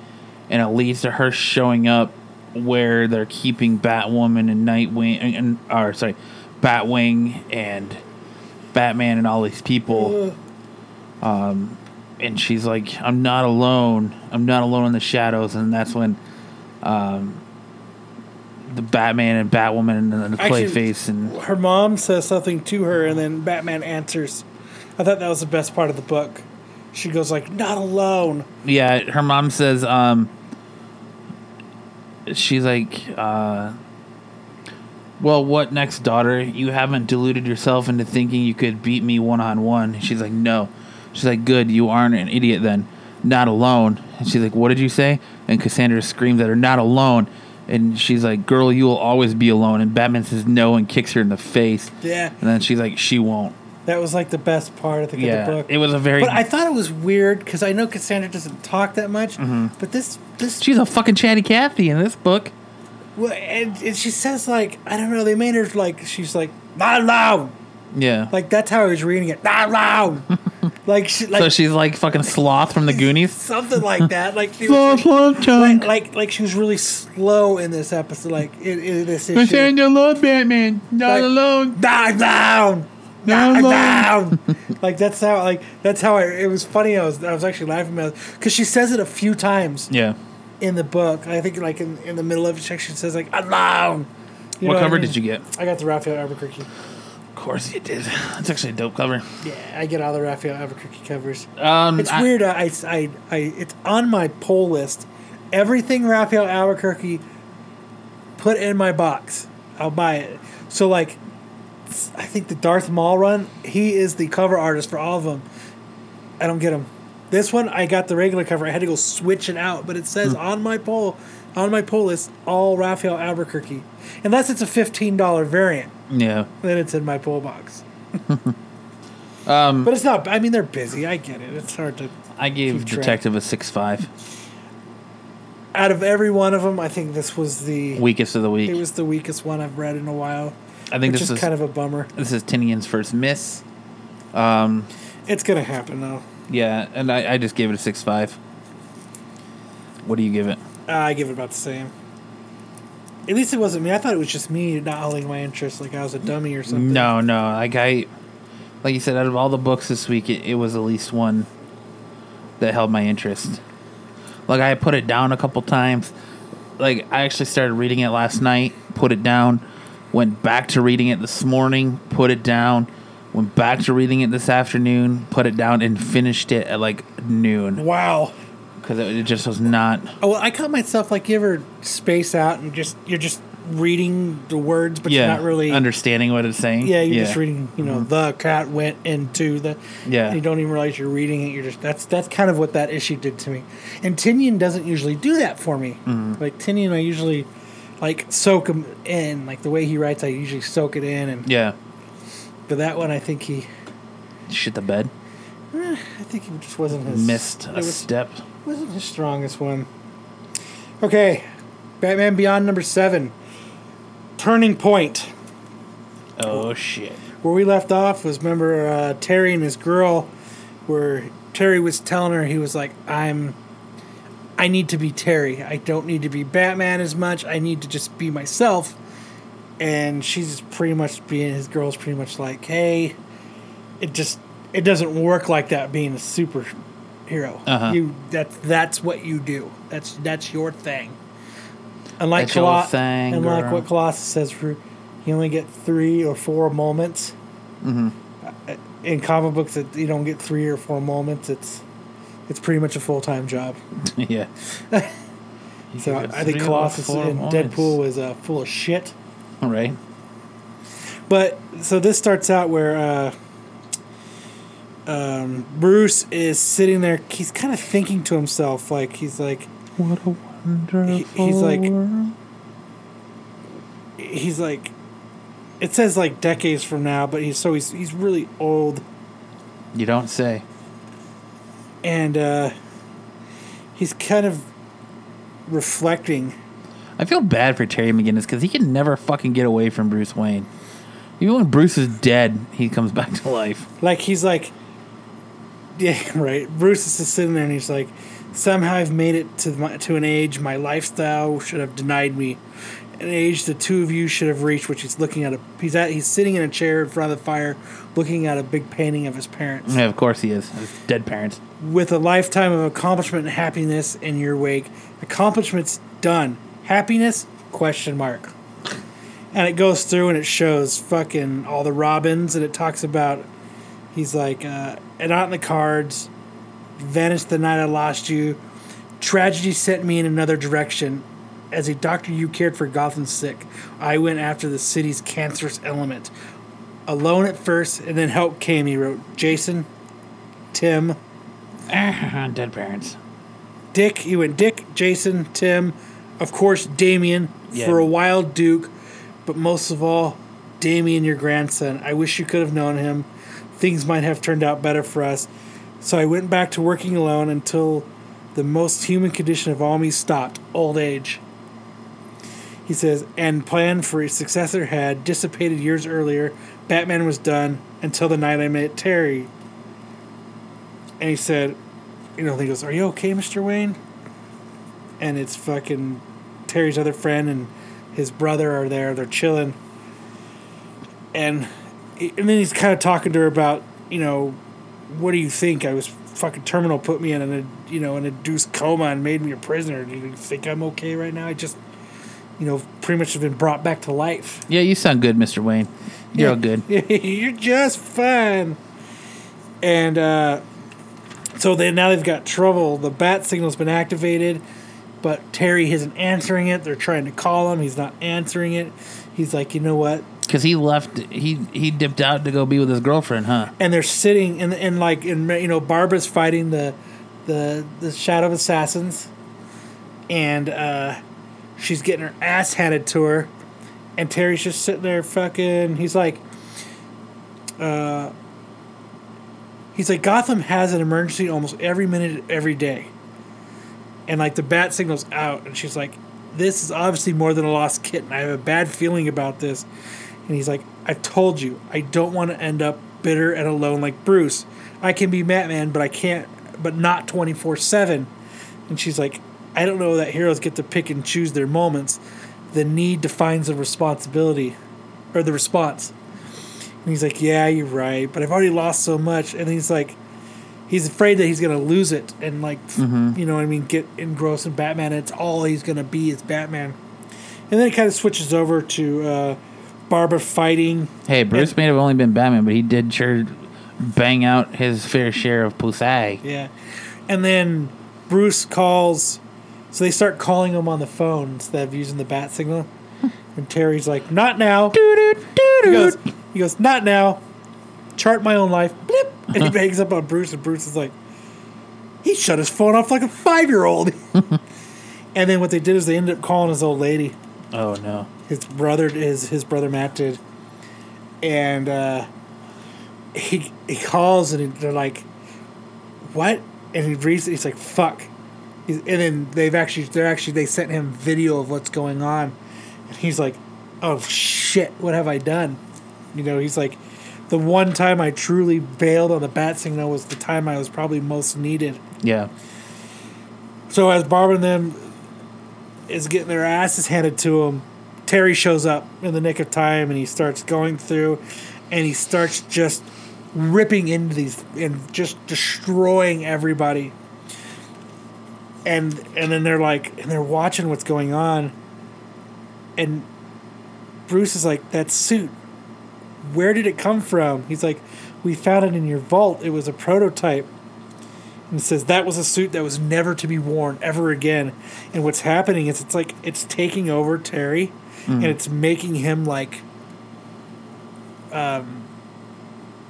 and it leads to her showing up where they're keeping Batwoman and Nightwing, and or sorry, Batwing and Batman and all these people. Um, and she's like, "I'm not alone. I'm not alone in the shadows." And that's when, um, the Batman and Batwoman and the Clayface and Her mom says something to her, and then Batman answers. I thought that was the best part of the book. She goes like, "Not alone." Yeah, her mom says, um, she's like, uh, well, what next, daughter? You haven't deluded yourself into thinking you could beat me one on one. She's like, no. She's like, good, you aren't an idiot then. Not alone. And she's like, what did you say? And Cassandra screams at her, not alone. And she's like, girl, you will always be alone. And Batman says no and kicks her in the face. Yeah, And then she's like, she won't. That was like the best part I think of the book. it was a very. but I thought it was weird because I know Cassandra doesn't talk that much. Mm-hmm. But this, this, she's a fucking chatty Cathy in this book. well, and, and she says like, I don't know. They made her like, she's like, "Not loud." Yeah. Like that's how I was reading it. Not loud. like, she, like so she's like fucking sloth from the Goonies. something like that. Like she was like, like, like like she was really slow in this episode. Like in, in this issue. Cassandra love Batman. Not Like- alone. Die down. I'm down. like that's how like that's how I, it was funny. I was I was actually laughing about because she says it a few times Yeah. in the book. I think like in, in the middle of the section it says like I'm down. You what cover I mean? did you get? I got the Rafael Albuquerque. Of course you did. That's actually a dope cover. Yeah, I get all the Rafael Albuquerque covers. Um, It's I- weird. I, I, I, it's on my pull list. Everything Rafael Albuquerque put in my box, I'll buy it. So like, I think the Darth Maul run, he is the cover artist for all of them. I don't get him. This one, I got the regular cover. I had to go switch it out, but it says on my poll, on my poll list, all Rafael Albuquerque, unless it's a fifteen dollar variant. Yeah. Then it's in my pull box. um, but it's not. I mean, they're busy. I get it. It's hard to I gave. Detective a six five. out of every one of them, I think this was the Weakest of the week. it was the weakest one I've read in a while. I think which this is kind of a bummer. this is Tynion's first miss. It's gonna happen though. Yeah, and I, I just gave it a six five. What do you give it? Uh, I give it about the same. At least it wasn't me. I thought it was just me not holding my interest, like I was a dummy or something. No, no. Like I, like you said, out of all the books this week, it, it was at least one that held my interest. Like I put it down a couple times. Like I actually started reading it last night, put it down, went back to reading it this morning, put it down, went back to reading it this afternoon, put it down, and finished it at like noon Wow. because it, it just was not. Oh, well, I caught myself like you ever space out and just you're just reading the words, but yeah, you're not really. understanding what it's saying. yeah, you're just reading. You know, mm-hmm. the cat went into the. Yeah. and you don't even realize you're reading it. You're just that's that's kind of what that issue did to me. And Tynion doesn't usually do that for me. Mm-hmm. Like Tynion, I usually like soak him in. Like the way he writes, I usually soak it in. And Yeah, but that one, I think he, shit the bed. I think he just wasn't his Missed a was- step. wasn't his strongest one. Okay, Batman Beyond number seven. Turning Point. Oh shit. Where we left off was remember uh, Terry and his girl, where Terry was telling her he was like, "I'm, I need to be Terry. I don't need to be Batman as much. I need to just be myself." And she's pretty much being his girl's pretty much like, "Hey, it just it doesn't work like that being a superhero. Uh-huh. You that's that's what you do. That's that's your thing." Unlike That's Colo- thing, unlike girl. what Colossus says, for you only get three or four moments. Mm-hmm. Uh, In comic books, it, you don't get three or four moments. It's it's pretty much a full time job. yeah. So I think Colossus moments. Deadpool was uh, full of shit. All right. But so this starts out where uh, um, Bruce is sitting there. He's kind of thinking to himself, like he's like What a wonderful he's like- world. he's like. It says like decades from now, but he's so he's he's really old, You don't say. And uh, he's kind of reflecting. I feel bad for Terry McGinnis because he can never fucking get away from Bruce Wayne. Even when Bruce is dead, he comes back to life. Like he's like, yeah, right. Bruce is just sitting there and he's like, somehow I've made it to my, to an age my lifestyle should have denied me, an age the two of you should have reached. Which he's looking at a he's at he's sitting in a chair in front of the fire, looking at a big painting of his parents. Yeah, of course he is. His dead parents. With a lifetime of accomplishment and happiness in your wake, accomplishments done, happiness question mark. And it goes through and it shows fucking all the Robins and it talks about he's like uh, and out in the cards, vanished the night I lost you, tragedy sent me in another direction. As a doctor, you cared for Gotham's sick. I went after the city's cancerous element. Alone at first, and then help came. He wrote Jason, Tim, ah, dead parents. Dick. He went Dick, Jason, Tim, of course Damian Yeah. for a while Duke, but most of all, Damian, your grandson. I wish you could have known him. Things might have turned out better for us. So I went back to working alone until the most human condition of all me stopped old age. He says, and plan for his successor had dissipated years earlier. Batman was done until the night I met Terry. And he said, you know, he goes, Are you okay, Mr. Wayne? And it's fucking Terry's other friend and his brother are there. They're chilling. And and then he's kind of talking to her about, you know, what do you think? I was fucking terminal, put me in a, you know, an induced coma and made me a prisoner. Do you think I'm okay right now? I just, you know, pretty much have been brought back to life. Yeah, you sound good, Mr. Wayne. You're all good. You're just fine. And uh, so they now they've got trouble. The bat signal's been activated, but Terry isn't answering it. They're trying to call him. He's not answering it. He's like, you know what? Because he left, he he dipped out to go be with his girlfriend, huh? And they're sitting and and like and you know Barbara's fighting the the the shadow assassins, and uh, she's getting her ass handed to her, and Terry's just sitting there fucking. He's like, uh, he's like Gotham has an emergency almost every minute, every day, and like the bat signal's out, and she's like, this is obviously more than a lost kitten. I have a bad feeling about this, and he's like, I told you, I don't want to end up bitter and alone like Bruce. I can be Batman, but I can't, but not twenty four seven. And she's like, I don't know that heroes get to pick and choose their moments. The need defines the responsibility, or the response. And he's like, Yeah, you're right, but I've already lost so much. And he's like, he's afraid that he's gonna lose it and like, f- you know what I mean, get engrossed in Batman. And it's all he's gonna be is Batman. And then it kind of switches over to uh, Barbara fighting. Hey, Bruce may have only been Batman, but he did sure bang out his fair share of pussy. Yeah. And then Bruce calls, so they start calling him on the phone instead of using the bat signal. And Terry's like, "Not now." He goes, "He goes, not now." Chart my own life. Blip. And he hangs up on Bruce, and Bruce is like, "He shut his phone off like a five year old." and then what they did is they ended up calling his old lady. Oh no. His brother, his his brother Matt did, and uh, he he calls and they're like, "What?" And he reads it. He's like, "Fuck." And then they've actually they're actually they sent him video of what's going on, and he's like, "Oh shit, what have I done?" You know, he's like, "The one time I truly bailed on the bat signal was the time I was probably most needed." Yeah. So as Barbara and them is getting their asses handed to him, Terry shows up in the nick of time and he starts going through and he starts just ripping into these and just destroying everybody. And and then they're like and they're watching what's going on. And Bruce is like, That suit, where did it come from? He's like, We found it in your vault. It was a prototype and it says that was a suit that was never to be worn ever again. And what's happening is it's like it's taking over Terry, and it's making him like, um,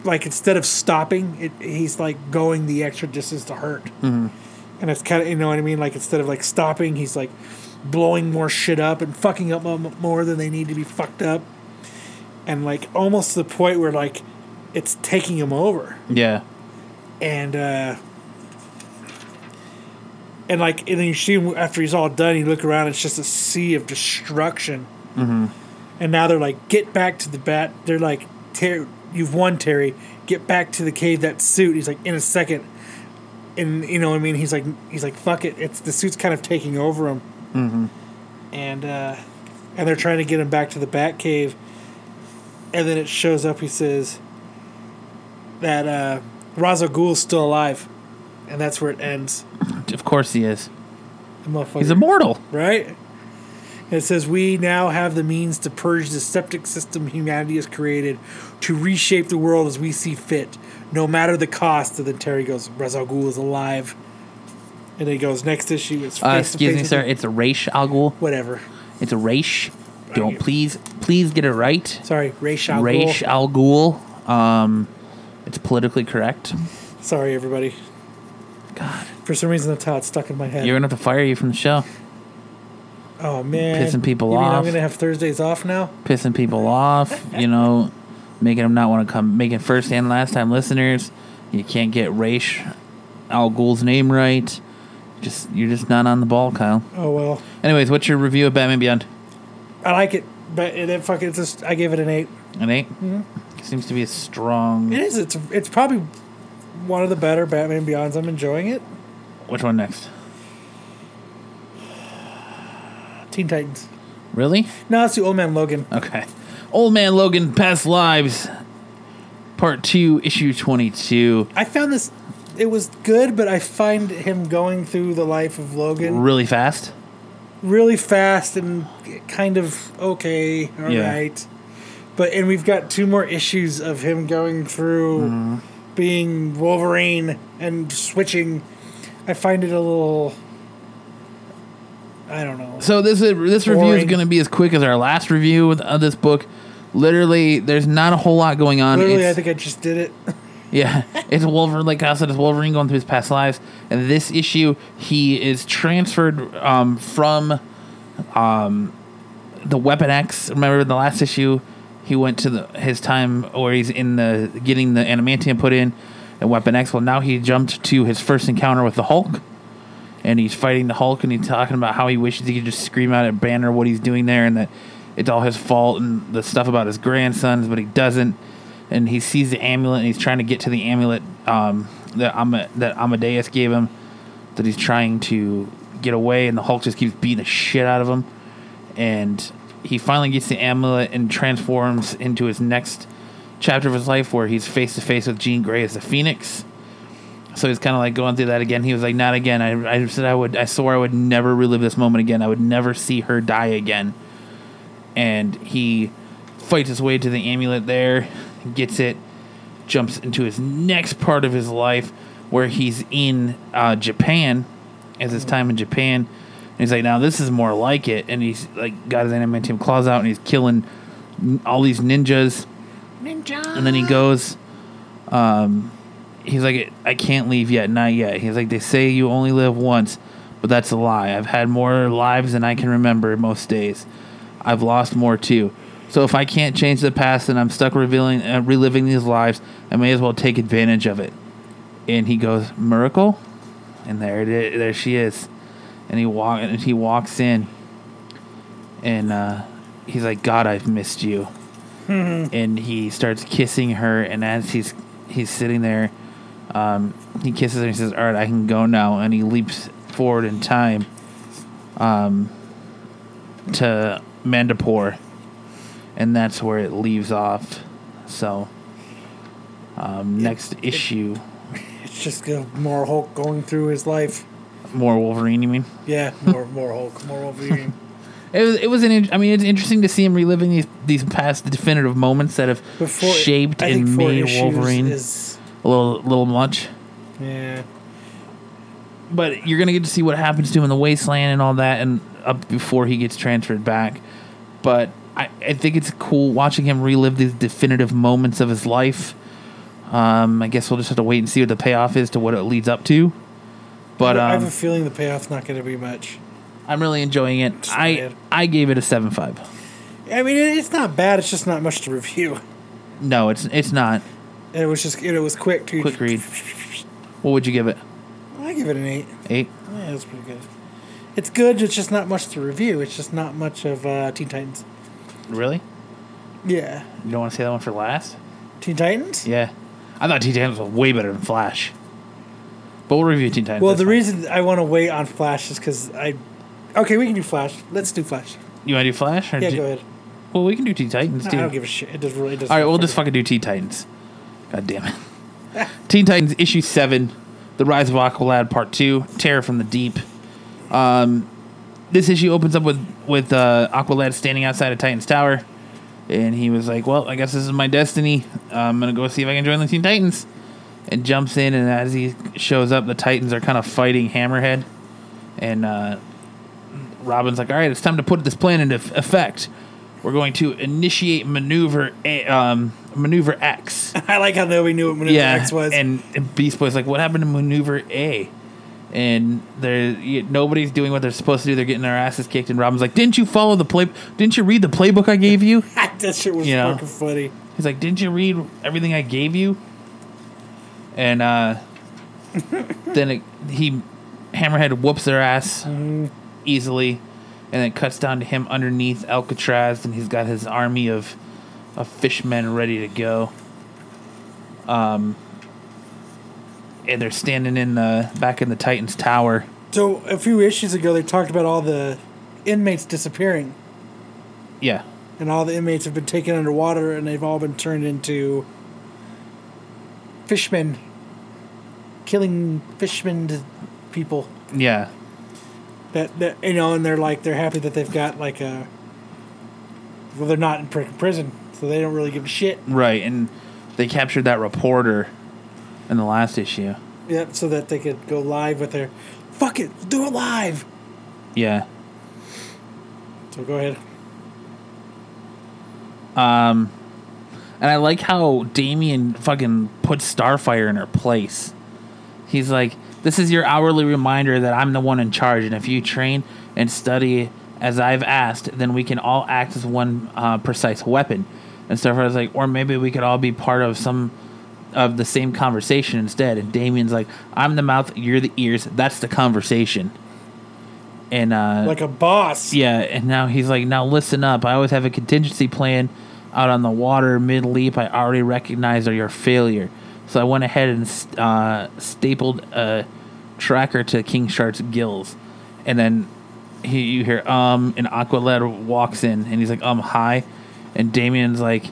like instead of stopping, it he's like going the extra distance to hurt. And it's kind of you know what I mean. Like instead of like stopping, he's like blowing more shit up and fucking up more than they need to be fucked up, and like almost to the point where like it's taking him over Yeah. and uh and like and then you see him after he's all done you look around it's just a sea of destruction mm-hmm. and now they're like get back to the bat they're like Terry you've won Terry get back to the cave that suit he's like in a second and you know what I mean he's like he's like fuck it it's the suit's kind of taking over him mm-hmm. and uh and they're trying to get him back to the Batcave. and then it shows up he says that uh Ra's al Ghul's still alive and that's where it ends Of course he is. He's immortal. right? And it says, We now have the means to purge the septic system humanity has created to reshape the world as we see fit, no matter the cost. And then Terry goes, Ra's al Ghul is alive. And then he goes, Next issue is Uh, excuse me, sir. the-" It's a race al Ghul. Whatever. It's a race. Don't please, please get it right. Sorry, Ra's al Ghul. al Ghul. Um, it's politically correct. Sorry, everybody. God, For some reason, that's how it's stuck in my head. you're gonna have to fire you from the show. oh, man. pissing people you mean I'm going to have Thursdays off now? pissing people off, you know, making them not want to come, making first and last time listeners. You can't get Raish Al Ghul's name right. Just you're just not on the ball, Kyle. Oh, well. Anyways, what's your review of Batman Beyond? I like it, but it, it fucking, it's just, I gave it an 8. An 8 Hmm. Seems to be a strong. It is. It's it's probably one of the better Batman Beyonds. I'm enjoying it. Which one next? Teen Titans. Really? No, it's the Old Man Logan. Okay. Old man Logan, past lives. Part two, issue twenty-two. I found this. It was good, but I find him going through the life of Logan Really fast. really fast and kind of okay, all right. Yeah. But and we've got two more issues of him going through Mm-hmm. being Wolverine and switching. I find it a little. I don't know. So this is, this review is going to be as quick as our last review with- of this book. Literally, there's not a whole lot going on. Literally, It's- I think I just did it. Yeah, it's Wolverine. Like I said, it's Wolverine going through his past lives. And this issue, he is transferred um, from um, the Weapon X. Remember in the last issue, he went to the, his time where he's in the getting the adamantium put in and Weapon X. Well, now he jumped to his first encounter with the Hulk, and he's fighting the Hulk, and he's talking about how he wishes he could just scream out at Banner what he's doing there, and that it's all his fault, and the stuff about his grandsons, but he doesn't and he sees the amulet and he's trying to get to the amulet um, that that Amadeus gave him that he's trying to get away and the Hulk just keeps beating the shit out of him and he finally gets the amulet and transforms into his next chapter of his life where he's face to face with Jean Grey as the Phoenix. So he's kind of like going through that again. He was like, "Not again." I, I said I would. I swore I would never relive this moment again. I would never see her die again. And he fights his way to the amulet there, gets it, jumps into his next part of his life where he's in uh, Japan, as his time in Japan. And he's like, now this is more like it. And he's like, got his adamantium claws out and he's killing all these ninjas. Ninja. And then he goes, um, he's like, I can't leave yet, not yet. He's like, they say you only live once, but that's a lie. I've had more lives than I can remember most days. I've lost more too. So if I can't change the past and I'm stuck revealing, uh, reliving these lives, I may as well take advantage of it. And he goes, Mariko, and there it is, there she is, and he walk and he walks in, and uh, he's like, God, I've missed you, and he starts kissing her, and as he's he's sitting there, um, he kisses her and he says, All right, I can go now, and he leaps forward in time, um, to Madripoor, and that's where it leaves off. So, um, next issue, It's just more Hulk going through his life. more Wolverine. You mean? Yeah, more more Hulk, more Wolverine. It was. It was an. I mean, it's interesting to see him reliving these these past definitive moments that have Before shaped and made Wolverine Is, a little little much. yeah, But you're gonna get to see what happens to him in the wasteland and all that, and up before he gets transferred back. But I, I think it's cool watching him relive these definitive moments of his life. Um, I guess we'll just have to wait and see what the payoff is to what it leads up to. But I have um, a feeling the payoff's not going to be much. I'm really enjoying it. I bad. I gave it a seven five. I mean, it's not bad. It's just not much to review. No, it's it's not. And it was just it was quick too. Quick read. What would you give it? I give it an eight. Eight. Yeah, it's pretty good. It's good. It's just not much to review. It's just not much of uh, Teen Titans. Really? Yeah, You don't want to say that one for last? Teen Titans. Yeah. I thought Teen Titans was way better than Flash. But we'll review Teen Titans. Well, the fine. reason I want to wait on Flash is because I. Okay, we can do Flash. Let's do Flash. You want to do Flash? Or Yeah, do- go ahead. Well, we can do Teen Titans No, too. I don't give a shit. It does really. It does All right, we'll just fucking do Teen Titans. God damn it. Teen Titans issue seven, The Rise of Aqualad Part Two, Terror from the Deep. Um, this issue opens up with with uh, Aqualad standing outside of Titan's Tower, and he was like, "Well, I guess this is my destiny. I'm gonna go see if I can join the Teen Titans." And jumps in, and as he shows up, the Titans are kind of fighting Hammerhead, and uh, Robin's like, "All right, it's time to put this plan into f- effect. We're going to initiate maneuver A, um, maneuver X. I like how nobody knew what Maneuver yeah, X was. and, and Beast Boy's like, "What happened to maneuver A?" And they're nobody's doing what they're supposed to do. They're getting their asses kicked. And Robin's like, "Didn't you follow the play? Didn't you read the playbook I gave you?" that shit was You know. fucking funny. He's like, "Didn't you read everything I gave you?" And uh, then it, he Hammerhead whoops their ass easily, and then cuts down to him underneath Alcatraz, and he's got his army of of fishmen ready to go. Um, and they're standing in the back in the Titans Tower. So a few issues ago, they talked about all the inmates disappearing, Yeah, and all the inmates have been taken underwater, and they've all been turned into fishmen, killing fishmen people. Yeah. That, that you know, and they're like they're happy that they've got like a. Well, they're not in prison, so they don't really give a shit. Right. And they captured that reporter in the last issue. Yep, so that they could go live with their, fuck it, do it live. Yeah. So go ahead. Um, and I like how Damian fucking puts Starfire in her place. He's like, "This is your hourly reminder that I'm the one in charge, and if you train and study as I've asked, then we can all act as one uh, precise weapon." And stuff. I was like, "Or maybe we could all be part of some." Of the same conversation instead, and Damian's like, "I'm the mouth, you're the ears. That's the conversation." And uh, Like a boss. yeah, and now he's like, now listen up. I always have a contingency plan out on the water mid leap. I already recognize are your failure, so I went ahead and uh, stapled a tracker to King Shark's gills, and then he you hear um, and Aqualad walks in, and he's like, um, hi, and Damian's like.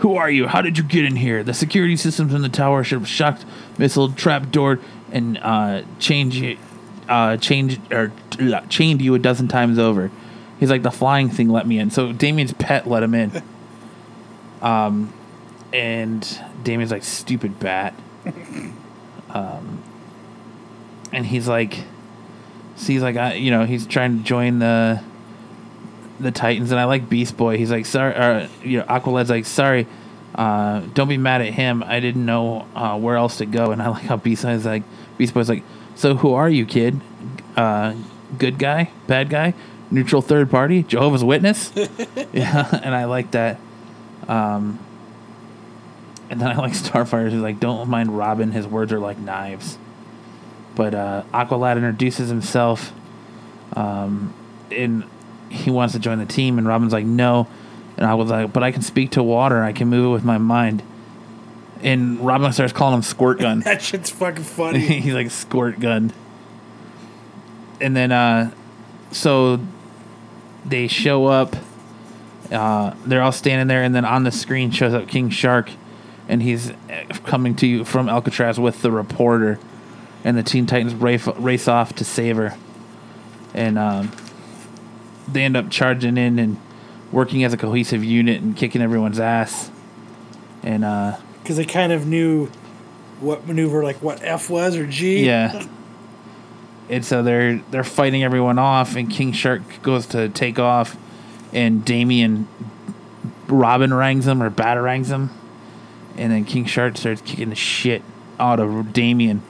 Who are you? How did you get in here? The security systems in the tower should have shocked, missile, trap door, and uh, change you, uh, change or uh, chained you a dozen times over. He's like the flying thing let me in. So Damian's pet let him in. um, and Damian's like stupid bat. um, and he's like, so he's like, I, you know, he's trying to join the the Titans, and I like Beast Boy. He's like, sorry, or you know, Aqualad's like, sorry, uh, don't be mad at him. I didn't know uh, where else to go, and I like how Beast Boy's like, Beast Boy's like, so who are you, kid? Uh, good guy, bad guy, neutral third party, Jehovah's Witness. yeah, and I like that. Um, and then I like Starfire. Who's like, don't mind Robin. His words are like knives. But uh, Aqualad introduces himself, um, and he wants to join the team. And Robin's like, no. And I was like, but I can speak to water. I can move it with my mind. And Robin starts calling him Squirt Gun. That shit's fucking funny. He's like Squirt Gun. And then, uh, so they show up. Uh, they're all standing there, and then on the screen shows up King Shark, and he's coming to you from Alcatraz with the reporter, and the Teen Titans race, race off to save her, and um, they end up charging in and working as a cohesive unit and kicking everyone's ass, and uh, Because they kind of knew what maneuver, like what F was or G. Yeah. And so they're they're fighting everyone off, and King Shark goes to take off, and Damian Robin rangs him or batarangs him, and then King Shark starts kicking the shit out of Damian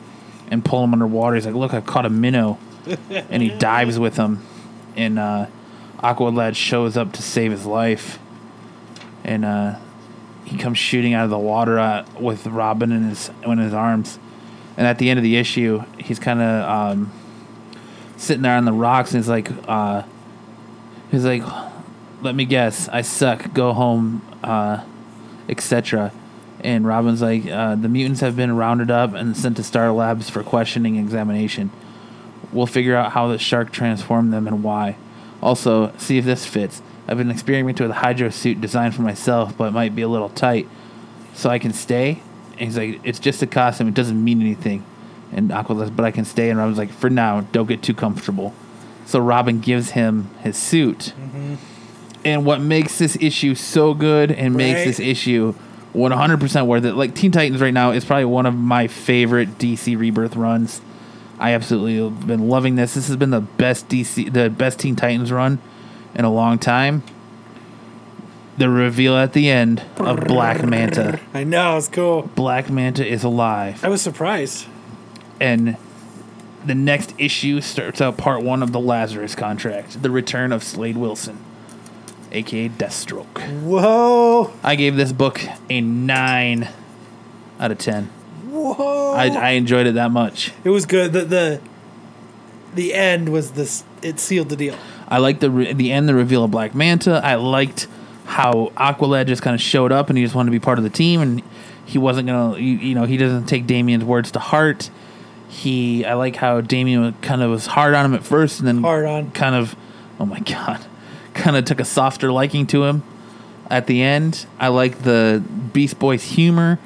and pull him underwater. He's like, "Look, I caught a minnow," and he dives with him, and uh, Aqualad shows up to save his life, and uh, he comes shooting out of the water uh, with Robin in his in his arms. And at the end of the issue, he's kind of um, sitting there on the rocks, and he's like, uh, he's like, "Let me guess, I suck. Go home, uh, etc." And Robin's like, uh, "The mutants have been rounded up and sent to Star Labs for questioning examination. We'll figure out how the shark transformed them and why. Also, see if this fits. I've been experimenting with a hydro suit designed for myself, but it might be a little tight. So I can stay." And he's like, "It's just a costume. It doesn't mean anything." And Aqua's, "But I can stay." And Robin's like, "For now, don't get too comfortable." So Robin gives him his suit. Mm-hmm. And what makes this issue so good and makes this issue 100% worth it. Like Teen Titans right now is probably one of my favorite DC Rebirth runs. I absolutely have been loving this. This has been the best DC the best Teen Titans run in a long time. The reveal at the end of Black Manta. I know, it's cool. Black Manta is alive. I was surprised. And the next issue starts out part one of the Lazarus contract, the return of Slade Wilson, aka Deathstroke. Whoa. I gave this book a nine out of ten. Whoa. I, I enjoyed it that much. it was good. The, the the end was this it sealed the deal. I liked the re- the end, the reveal of Black Manta. I liked how Aqualad just kind of showed up and he just wanted to be part of the team, and he wasn't gonna, you, you know, he doesn't take Damian's words to heart. He, I like how Damian kind of was hard on him at first, and then Hard on. kind of, oh my god, kind of took a softer liking to him at the end. I like the Beast Boys humor.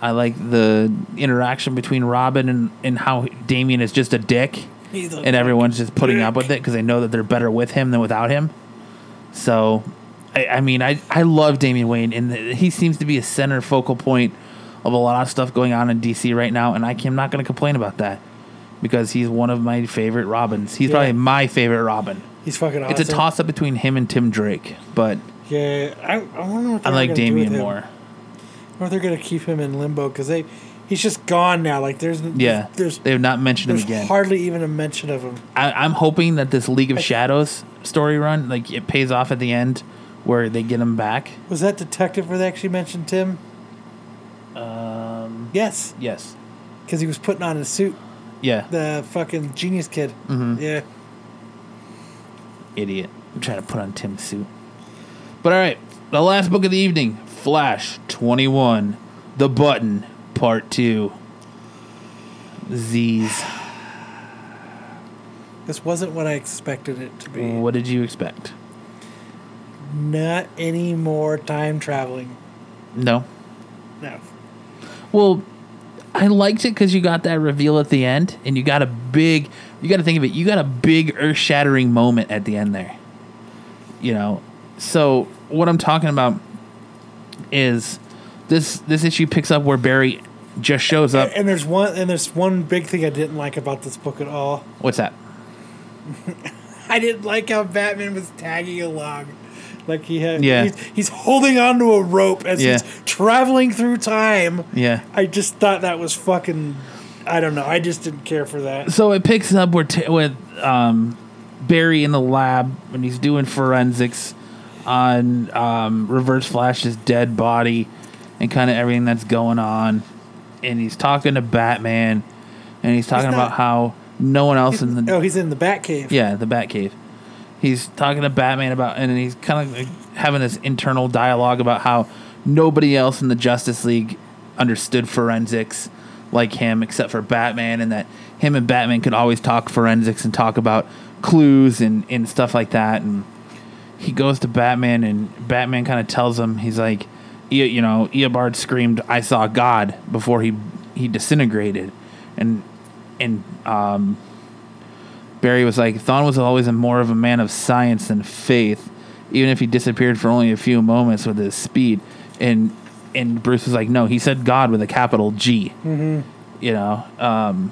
I like the interaction between Robin and, and how Damian is just a dick, a and everyone's just putting up with it because they know that they're better with him than without him. So, I, I mean, I, I love Damian Wayne, and the, he seems to be a center focal point of a lot of stuff going on in DC right now, and I am not going to complain about that because he's one of my favorite Robins. He's Yeah. probably my favorite Robin. He's fucking awesome. It's a toss up between him and Tim Drake, but Yeah, I, I I like Damian more. Or they're gonna keep him in limbo because they, he's just gone now. Like there's Yeah, there's they have not mentioned him again. hardly even a mention of him. I, I'm hoping that this League of Shadows story run, like it pays off at the end, where they get him back. Was that detective where they actually mentioned Tim? Um, Yes, yes, because he was putting on his suit. yeah, The fucking genius kid. Mhm. Yeah. idiot. I'm trying to put on Tim's suit. But all right, the last book of the evening, Flash 21, The Button, Part Two. Z's. This wasn't what I expected it to be. What did you expect? Not any more time traveling. No. No. Well, I liked it because you got that reveal at the end, and you got a big. You got to think of it. You got a big earth-shattering moment at the end there. You know, so what I'm talking about is this. This issue picks up where Barry just shows up. And there's one and there's one big thing I didn't like about this book at all. What's that? I didn't like how Batman was tagging along. Like he had Yeah. he's, he's holding onto a rope as Yeah. he's traveling through time. Yeah. I just thought that was fucking I don't know. I just didn't care for that. So it picks up where t- with um, Barry in the lab when he's doing forensics on um, Reverse Flash's dead body and kind of everything that's going on, and he's talking to Batman, and he's talking not- about how no one else in the Oh, he's in the Batcave. yeah the Batcave. He's talking to Batman about, and he's kind of like having this internal dialogue about how nobody else in the Justice League understood forensics like him, except for Batman, and that him and Batman could always talk forensics and talk about clues and, and stuff like that. And he goes to Batman, and Batman kind of tells him, he's like, "E- you know, Eobard screamed, "I saw God" before he he disintegrated, and and um, Barry was like, Thawne was always a more of a man of science than faith, even if he disappeared for only a few moments with his speed. And and Bruce was like, no, he said God with a capital G. Mm-hmm. You know, um,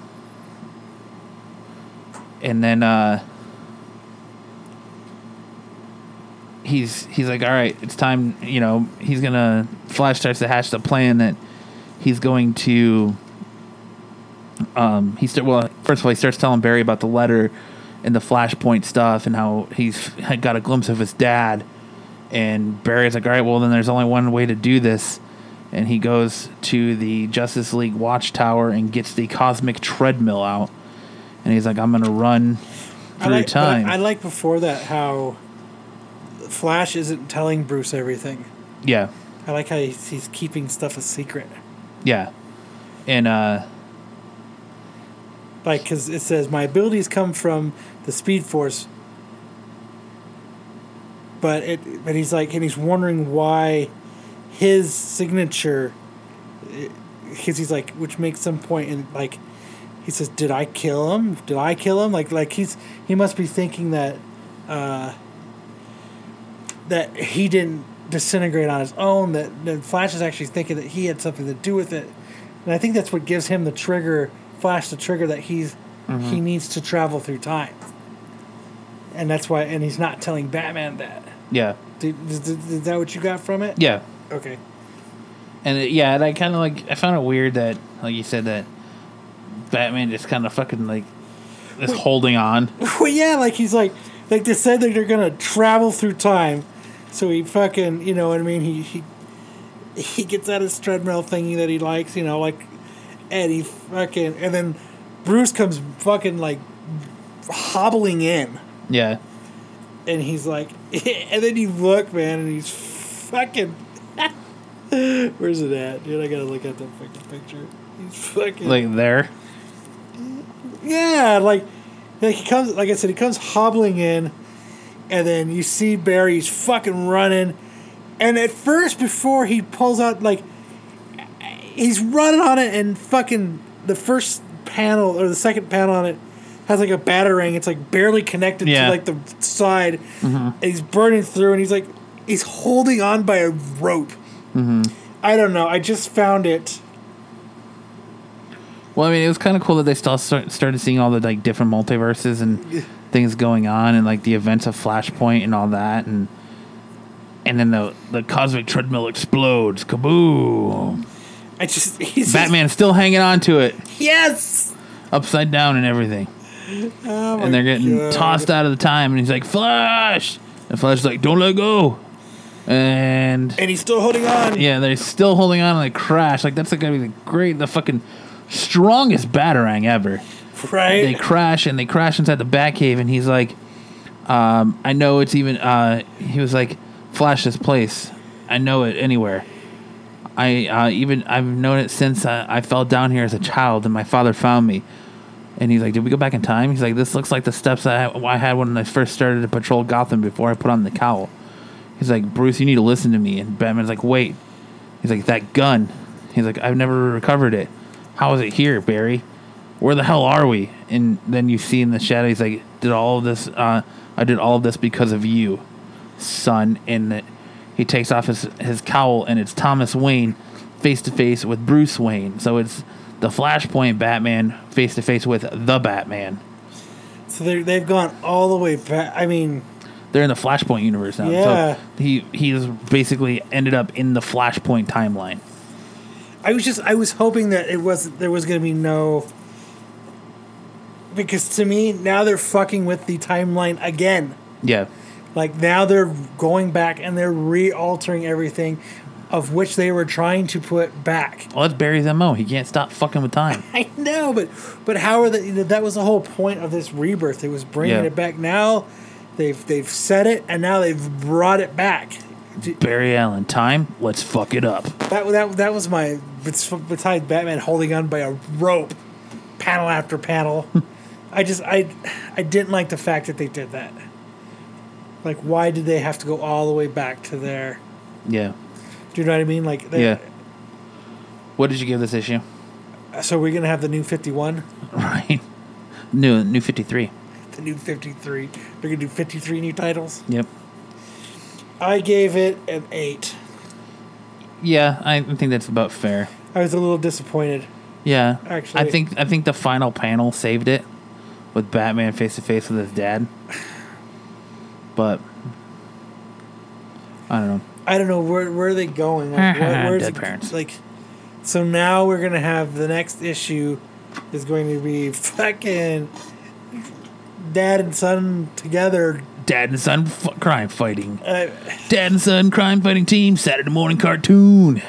and then uh, he's he's like, all right, it's time. You know, he's gonna. Flash starts to hatch the plan that he's going to um, he start well. First of all, he starts telling Barry about the letter and the Flashpoint stuff, and how he's got a glimpse of his dad. And Barry's like, "All right, well then there's only one way to do this." And he goes to the Justice League Watchtower and gets the cosmic treadmill out. And he's like, "I'm gonna run I through like, time." I like before that how Flash isn't telling Bruce everything. yeah, I like how he's, he's keeping stuff a secret. yeah, and uh, Like, because it says, my abilities come from the Speed Force. But it, but he's like, and he's wondering why his signature, because he's like, which makes some and like, he says, "Did I kill him? Did I kill him?" Like, like he's he must be thinking that, uh, that he didn't disintegrate on his own. That, that Flash is actually thinking that he had something to do with it, and I think that's what gives him the trigger, Flash the trigger that he's he mm-hmm. needs to travel through time, and that's why. And he's not telling Batman that. yeah, Did, is, is that what you got from it? yeah. Okay. And it, yeah, and I kind of like I found it weird that, like you said, that Batman just kind of fucking like is holding on. Well, yeah, like he's like, like they said that they're gonna travel through time, so he fucking, you know what I mean? He he he gets out his treadmill thingy that he likes, you know, like, and he fucking, and then Bruce comes fucking like hobbling in, Yeah, and he's like, and then you look, man, and he's fucking. Where's it at, dude? I gotta look at that fucking picture. He's fucking like there. Yeah, like, like he comes, like I said, he comes hobbling in, and then you see Barry's fucking running, and at first, before he pulls out, like, he's running on it, and fucking the first panel or the second panel on it has like a batarang. It's like barely connected Yeah. to like the side. Mm-hmm. And he's burning through, and he's like he's holding on by a rope. Mm-hmm. I don't know. I just found it. Well, I mean, it was kind of cool that they still start, started seeing all the like different multiverses and things going on, and like the events of Flashpoint and all that, and and then the the cosmic treadmill explodes, kaboom! I just he's Batman's still hanging on to it, yes. upside down and everything, Oh and they're getting God. tossed out of the time, and he's like, "Flash!" And Flash's like, "Don't let go," and and he's still holding on. yeah, they're still holding on, and they crash. Like that's gonna be the great, the fucking strongest batarang ever. Right. they crash and they crash inside the Batcave, and he's like, um, "I know it's even." Uh, he was like, "Flash this place. I know it anywhere. I uh, even I've known it since I, I fell down here as a child, and my father found me." And he's like, "Did we go back in time?" He's like, "This looks like the steps I, I had when I first started to patrol Gotham before I put on the cowl." He's like, "Bruce, you need to listen to me." And Batman's like, "Wait." He's like, "That gun." He's like, "I've never recovered it. How is it here, Barry?" Where the hell are we? And then you see in the shadow, he's like, did all of this, uh, I did all of this because of you, son. And that he takes off his, his cowl and it's Thomas Wayne face to face with Bruce Wayne. So it's the Flashpoint Batman face to face with the Batman. So they they've gone all the way back. I mean, They're in the Flashpoint universe now. Yeah. So he, he's basically ended up in the Flashpoint timeline. I was just I was hoping that it was there was going to be no because to me now they're fucking with the timeline again. Yeah. Like now they're going back and they're re-altering everything of which they were trying to put back. Well, that's Barry's MO. He can't stop fucking with time. I know, but but how are they? That was the whole point of this rebirth. It was bringing Yeah. it back. Now they've they've said it and now they've brought it back. Barry Allen, time, let's fuck it up. That that that was my besides Batman holding on by a rope, panel after panel. I just I I didn't like the fact that they did that. Like, why did they have to go all the way back to there? Yeah. Do you know what I mean? Like, they, Yeah. What did you give this issue? So we're gonna have the new fifty one, Right. New new 53. the new fifty three. They're gonna do fifty three new titles. Yep. I gave it an eight. Yeah, I think that's about fair. I was a little disappointed. Yeah. Actually- I think I think the final panel saved it with Batman face to face with his dad. But I don't know. I don't know where where are they going. Like, where, where's Dead it- parents. Like, so now we're gonna have the next issue is going to be fucking dad and son together. Dad and son f- crime fighting. Uh, Dad and son crime fighting team Saturday morning cartoon.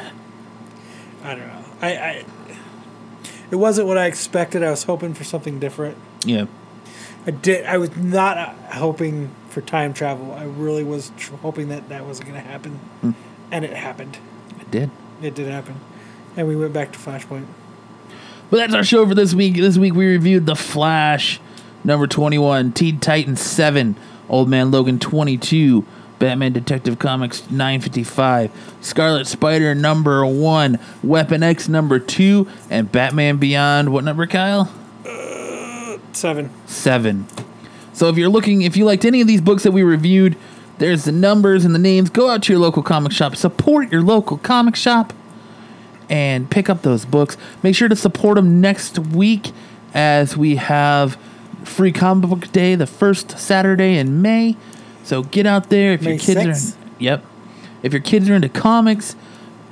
I don't know. I, I it wasn't what I expected. I was hoping for something different. Yeah. I did. I was not uh, hoping for time travel. I really was tr- hoping that that wasn't going to happen, Hmm. and it happened. It did. It did happen, and we went back to Flashpoint. But that's our show for this week. This week we reviewed The Flash, number 21, Teen Titans 7, Old Man Logan 22, Batman Detective Comics 955, Scarlet Spider number 1, Weapon X number 2, and Batman Beyond, what number, Kyle? Seven. 7. So if you're looking, if you liked any of these books that we reviewed, there's the numbers and the names. Go out to your local comic shop, support your local comic shop and pick up those books. Make sure to support them next week as we have Free Comic Book Day, the first Saturday in May. So get out there if your kids 6th? are. Yep. If your kids are into comics,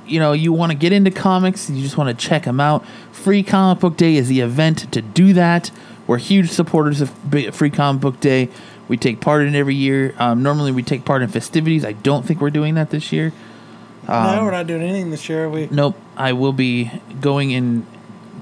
you know, you want to get into comics, you just want to check them out. Free Comic Book Day is the event to do that. We're huge supporters of Free Comic Book Day. We take part in it every year. Um, normally, we take part in festivities. I don't think we're doing that this year. no, we're not doing anything this year. are We. Nope. I will be going and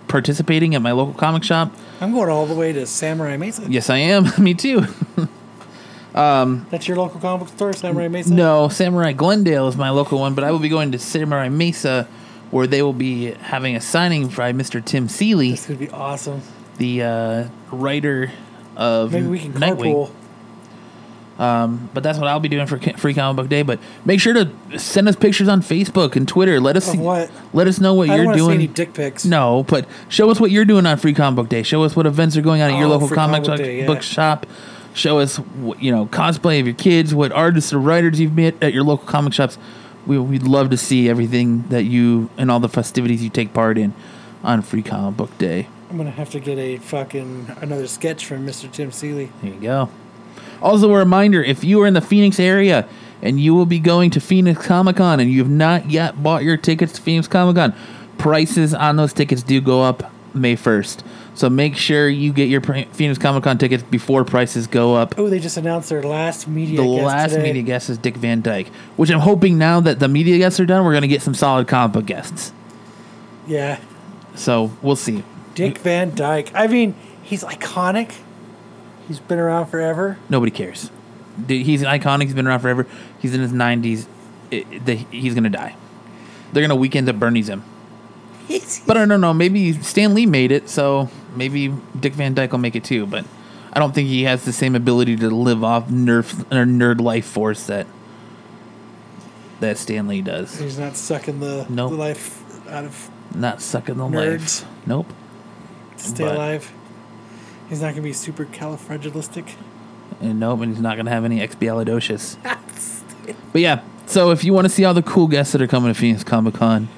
participating at my local comic shop. I'm going all the way to Samurai Mesa. Yes, I am. Me too. That's your local comic book store, Samurai Mesa. No, Samurai Glendale is my local one, but I will be going to Samurai Mesa, where they will be having a signing by Mr. Tim Seeley, This could be awesome. The uh, writer of Maybe we can Nightwing. carpool. Um, but that's what I'll be doing for Free Comic Book Day. But make sure to send us pictures on Facebook and Twitter. Let us see, what? let us know what I don't you're see doing. any dick pics. No, but show us what you're doing on Free Comic Book Day. Show us what events are going on at your Oh, local Free comic Comic Book book Day, yeah. book shop. Show us, wh- you know, cosplay of your kids, what artists or writers you've met at your local comic shops. We, we'd love to see everything that you and all the festivities you take part in on Free Comic Book Day. I'm gonna have to get a fucking another sketch from Mr. Tim Seeley. There you go. Also, a reminder if you are in the Phoenix area and you will be going to Phoenix Comic Con and you have not yet bought your tickets to Phoenix Comic Con, prices on those tickets do go up May 1st. So make sure you get your Phoenix Comic Con tickets before prices go up. Oh, they just announced their last media. The guest last today. media guest is Dick Van Dyke, which I'm hoping now that the media guests are done, we're going to get some solid comic book guests. Yeah, So we'll see. Dick Van Dyke. I mean, he's iconic. He's been around forever. Nobody cares. Dude, He's iconic. He's been around forever. He's in his 90s. It, the, he's going to die. They're going to weekend at Bernie's him. But I don't know. Maybe Stan Lee made it, so maybe Dick Van Dyke will make it too. But I don't think he has the same ability to live off nerf or nerd life force that that Stan Lee does. he's not sucking the, Nope. the life out of Not sucking the Nerds. life. Nope. To stay But- alive. He's not gonna be super califragilistic. And nope, and he's not gonna have any expialidocious. but yeah, so if you want to see all the cool guests that are coming to Phoenix Comic Con,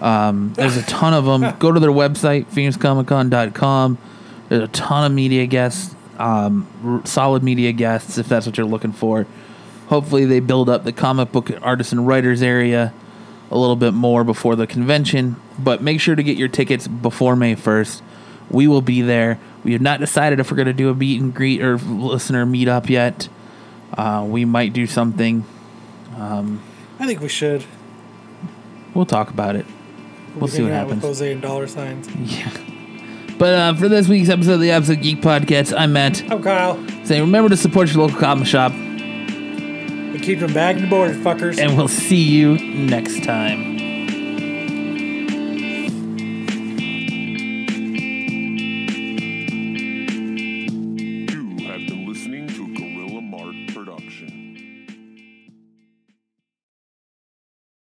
um, there's a ton of them. Go to their website, phoenixcomiccon.com. There's a ton of media guests, um, r- solid media guests, if that's what you're looking for. Hopefully, they build up the comic book artists and writers area a little bit more before the convention. But make sure to get your tickets before May 1st. We will be there. We have not decided if we're going to do a meet and greet or listener meetup yet. Uh, we might do something. I think we should. We'll talk about it. We'll see what happens. With Jose and dollar signs. Yeah. But uh, for this week's episode of the Absolute Geek Podcast, I'm Matt. I'm Kyle. Saying remember to support your local comic shop, And keep them bagged and boarded, fuckers. and we'll see you next time.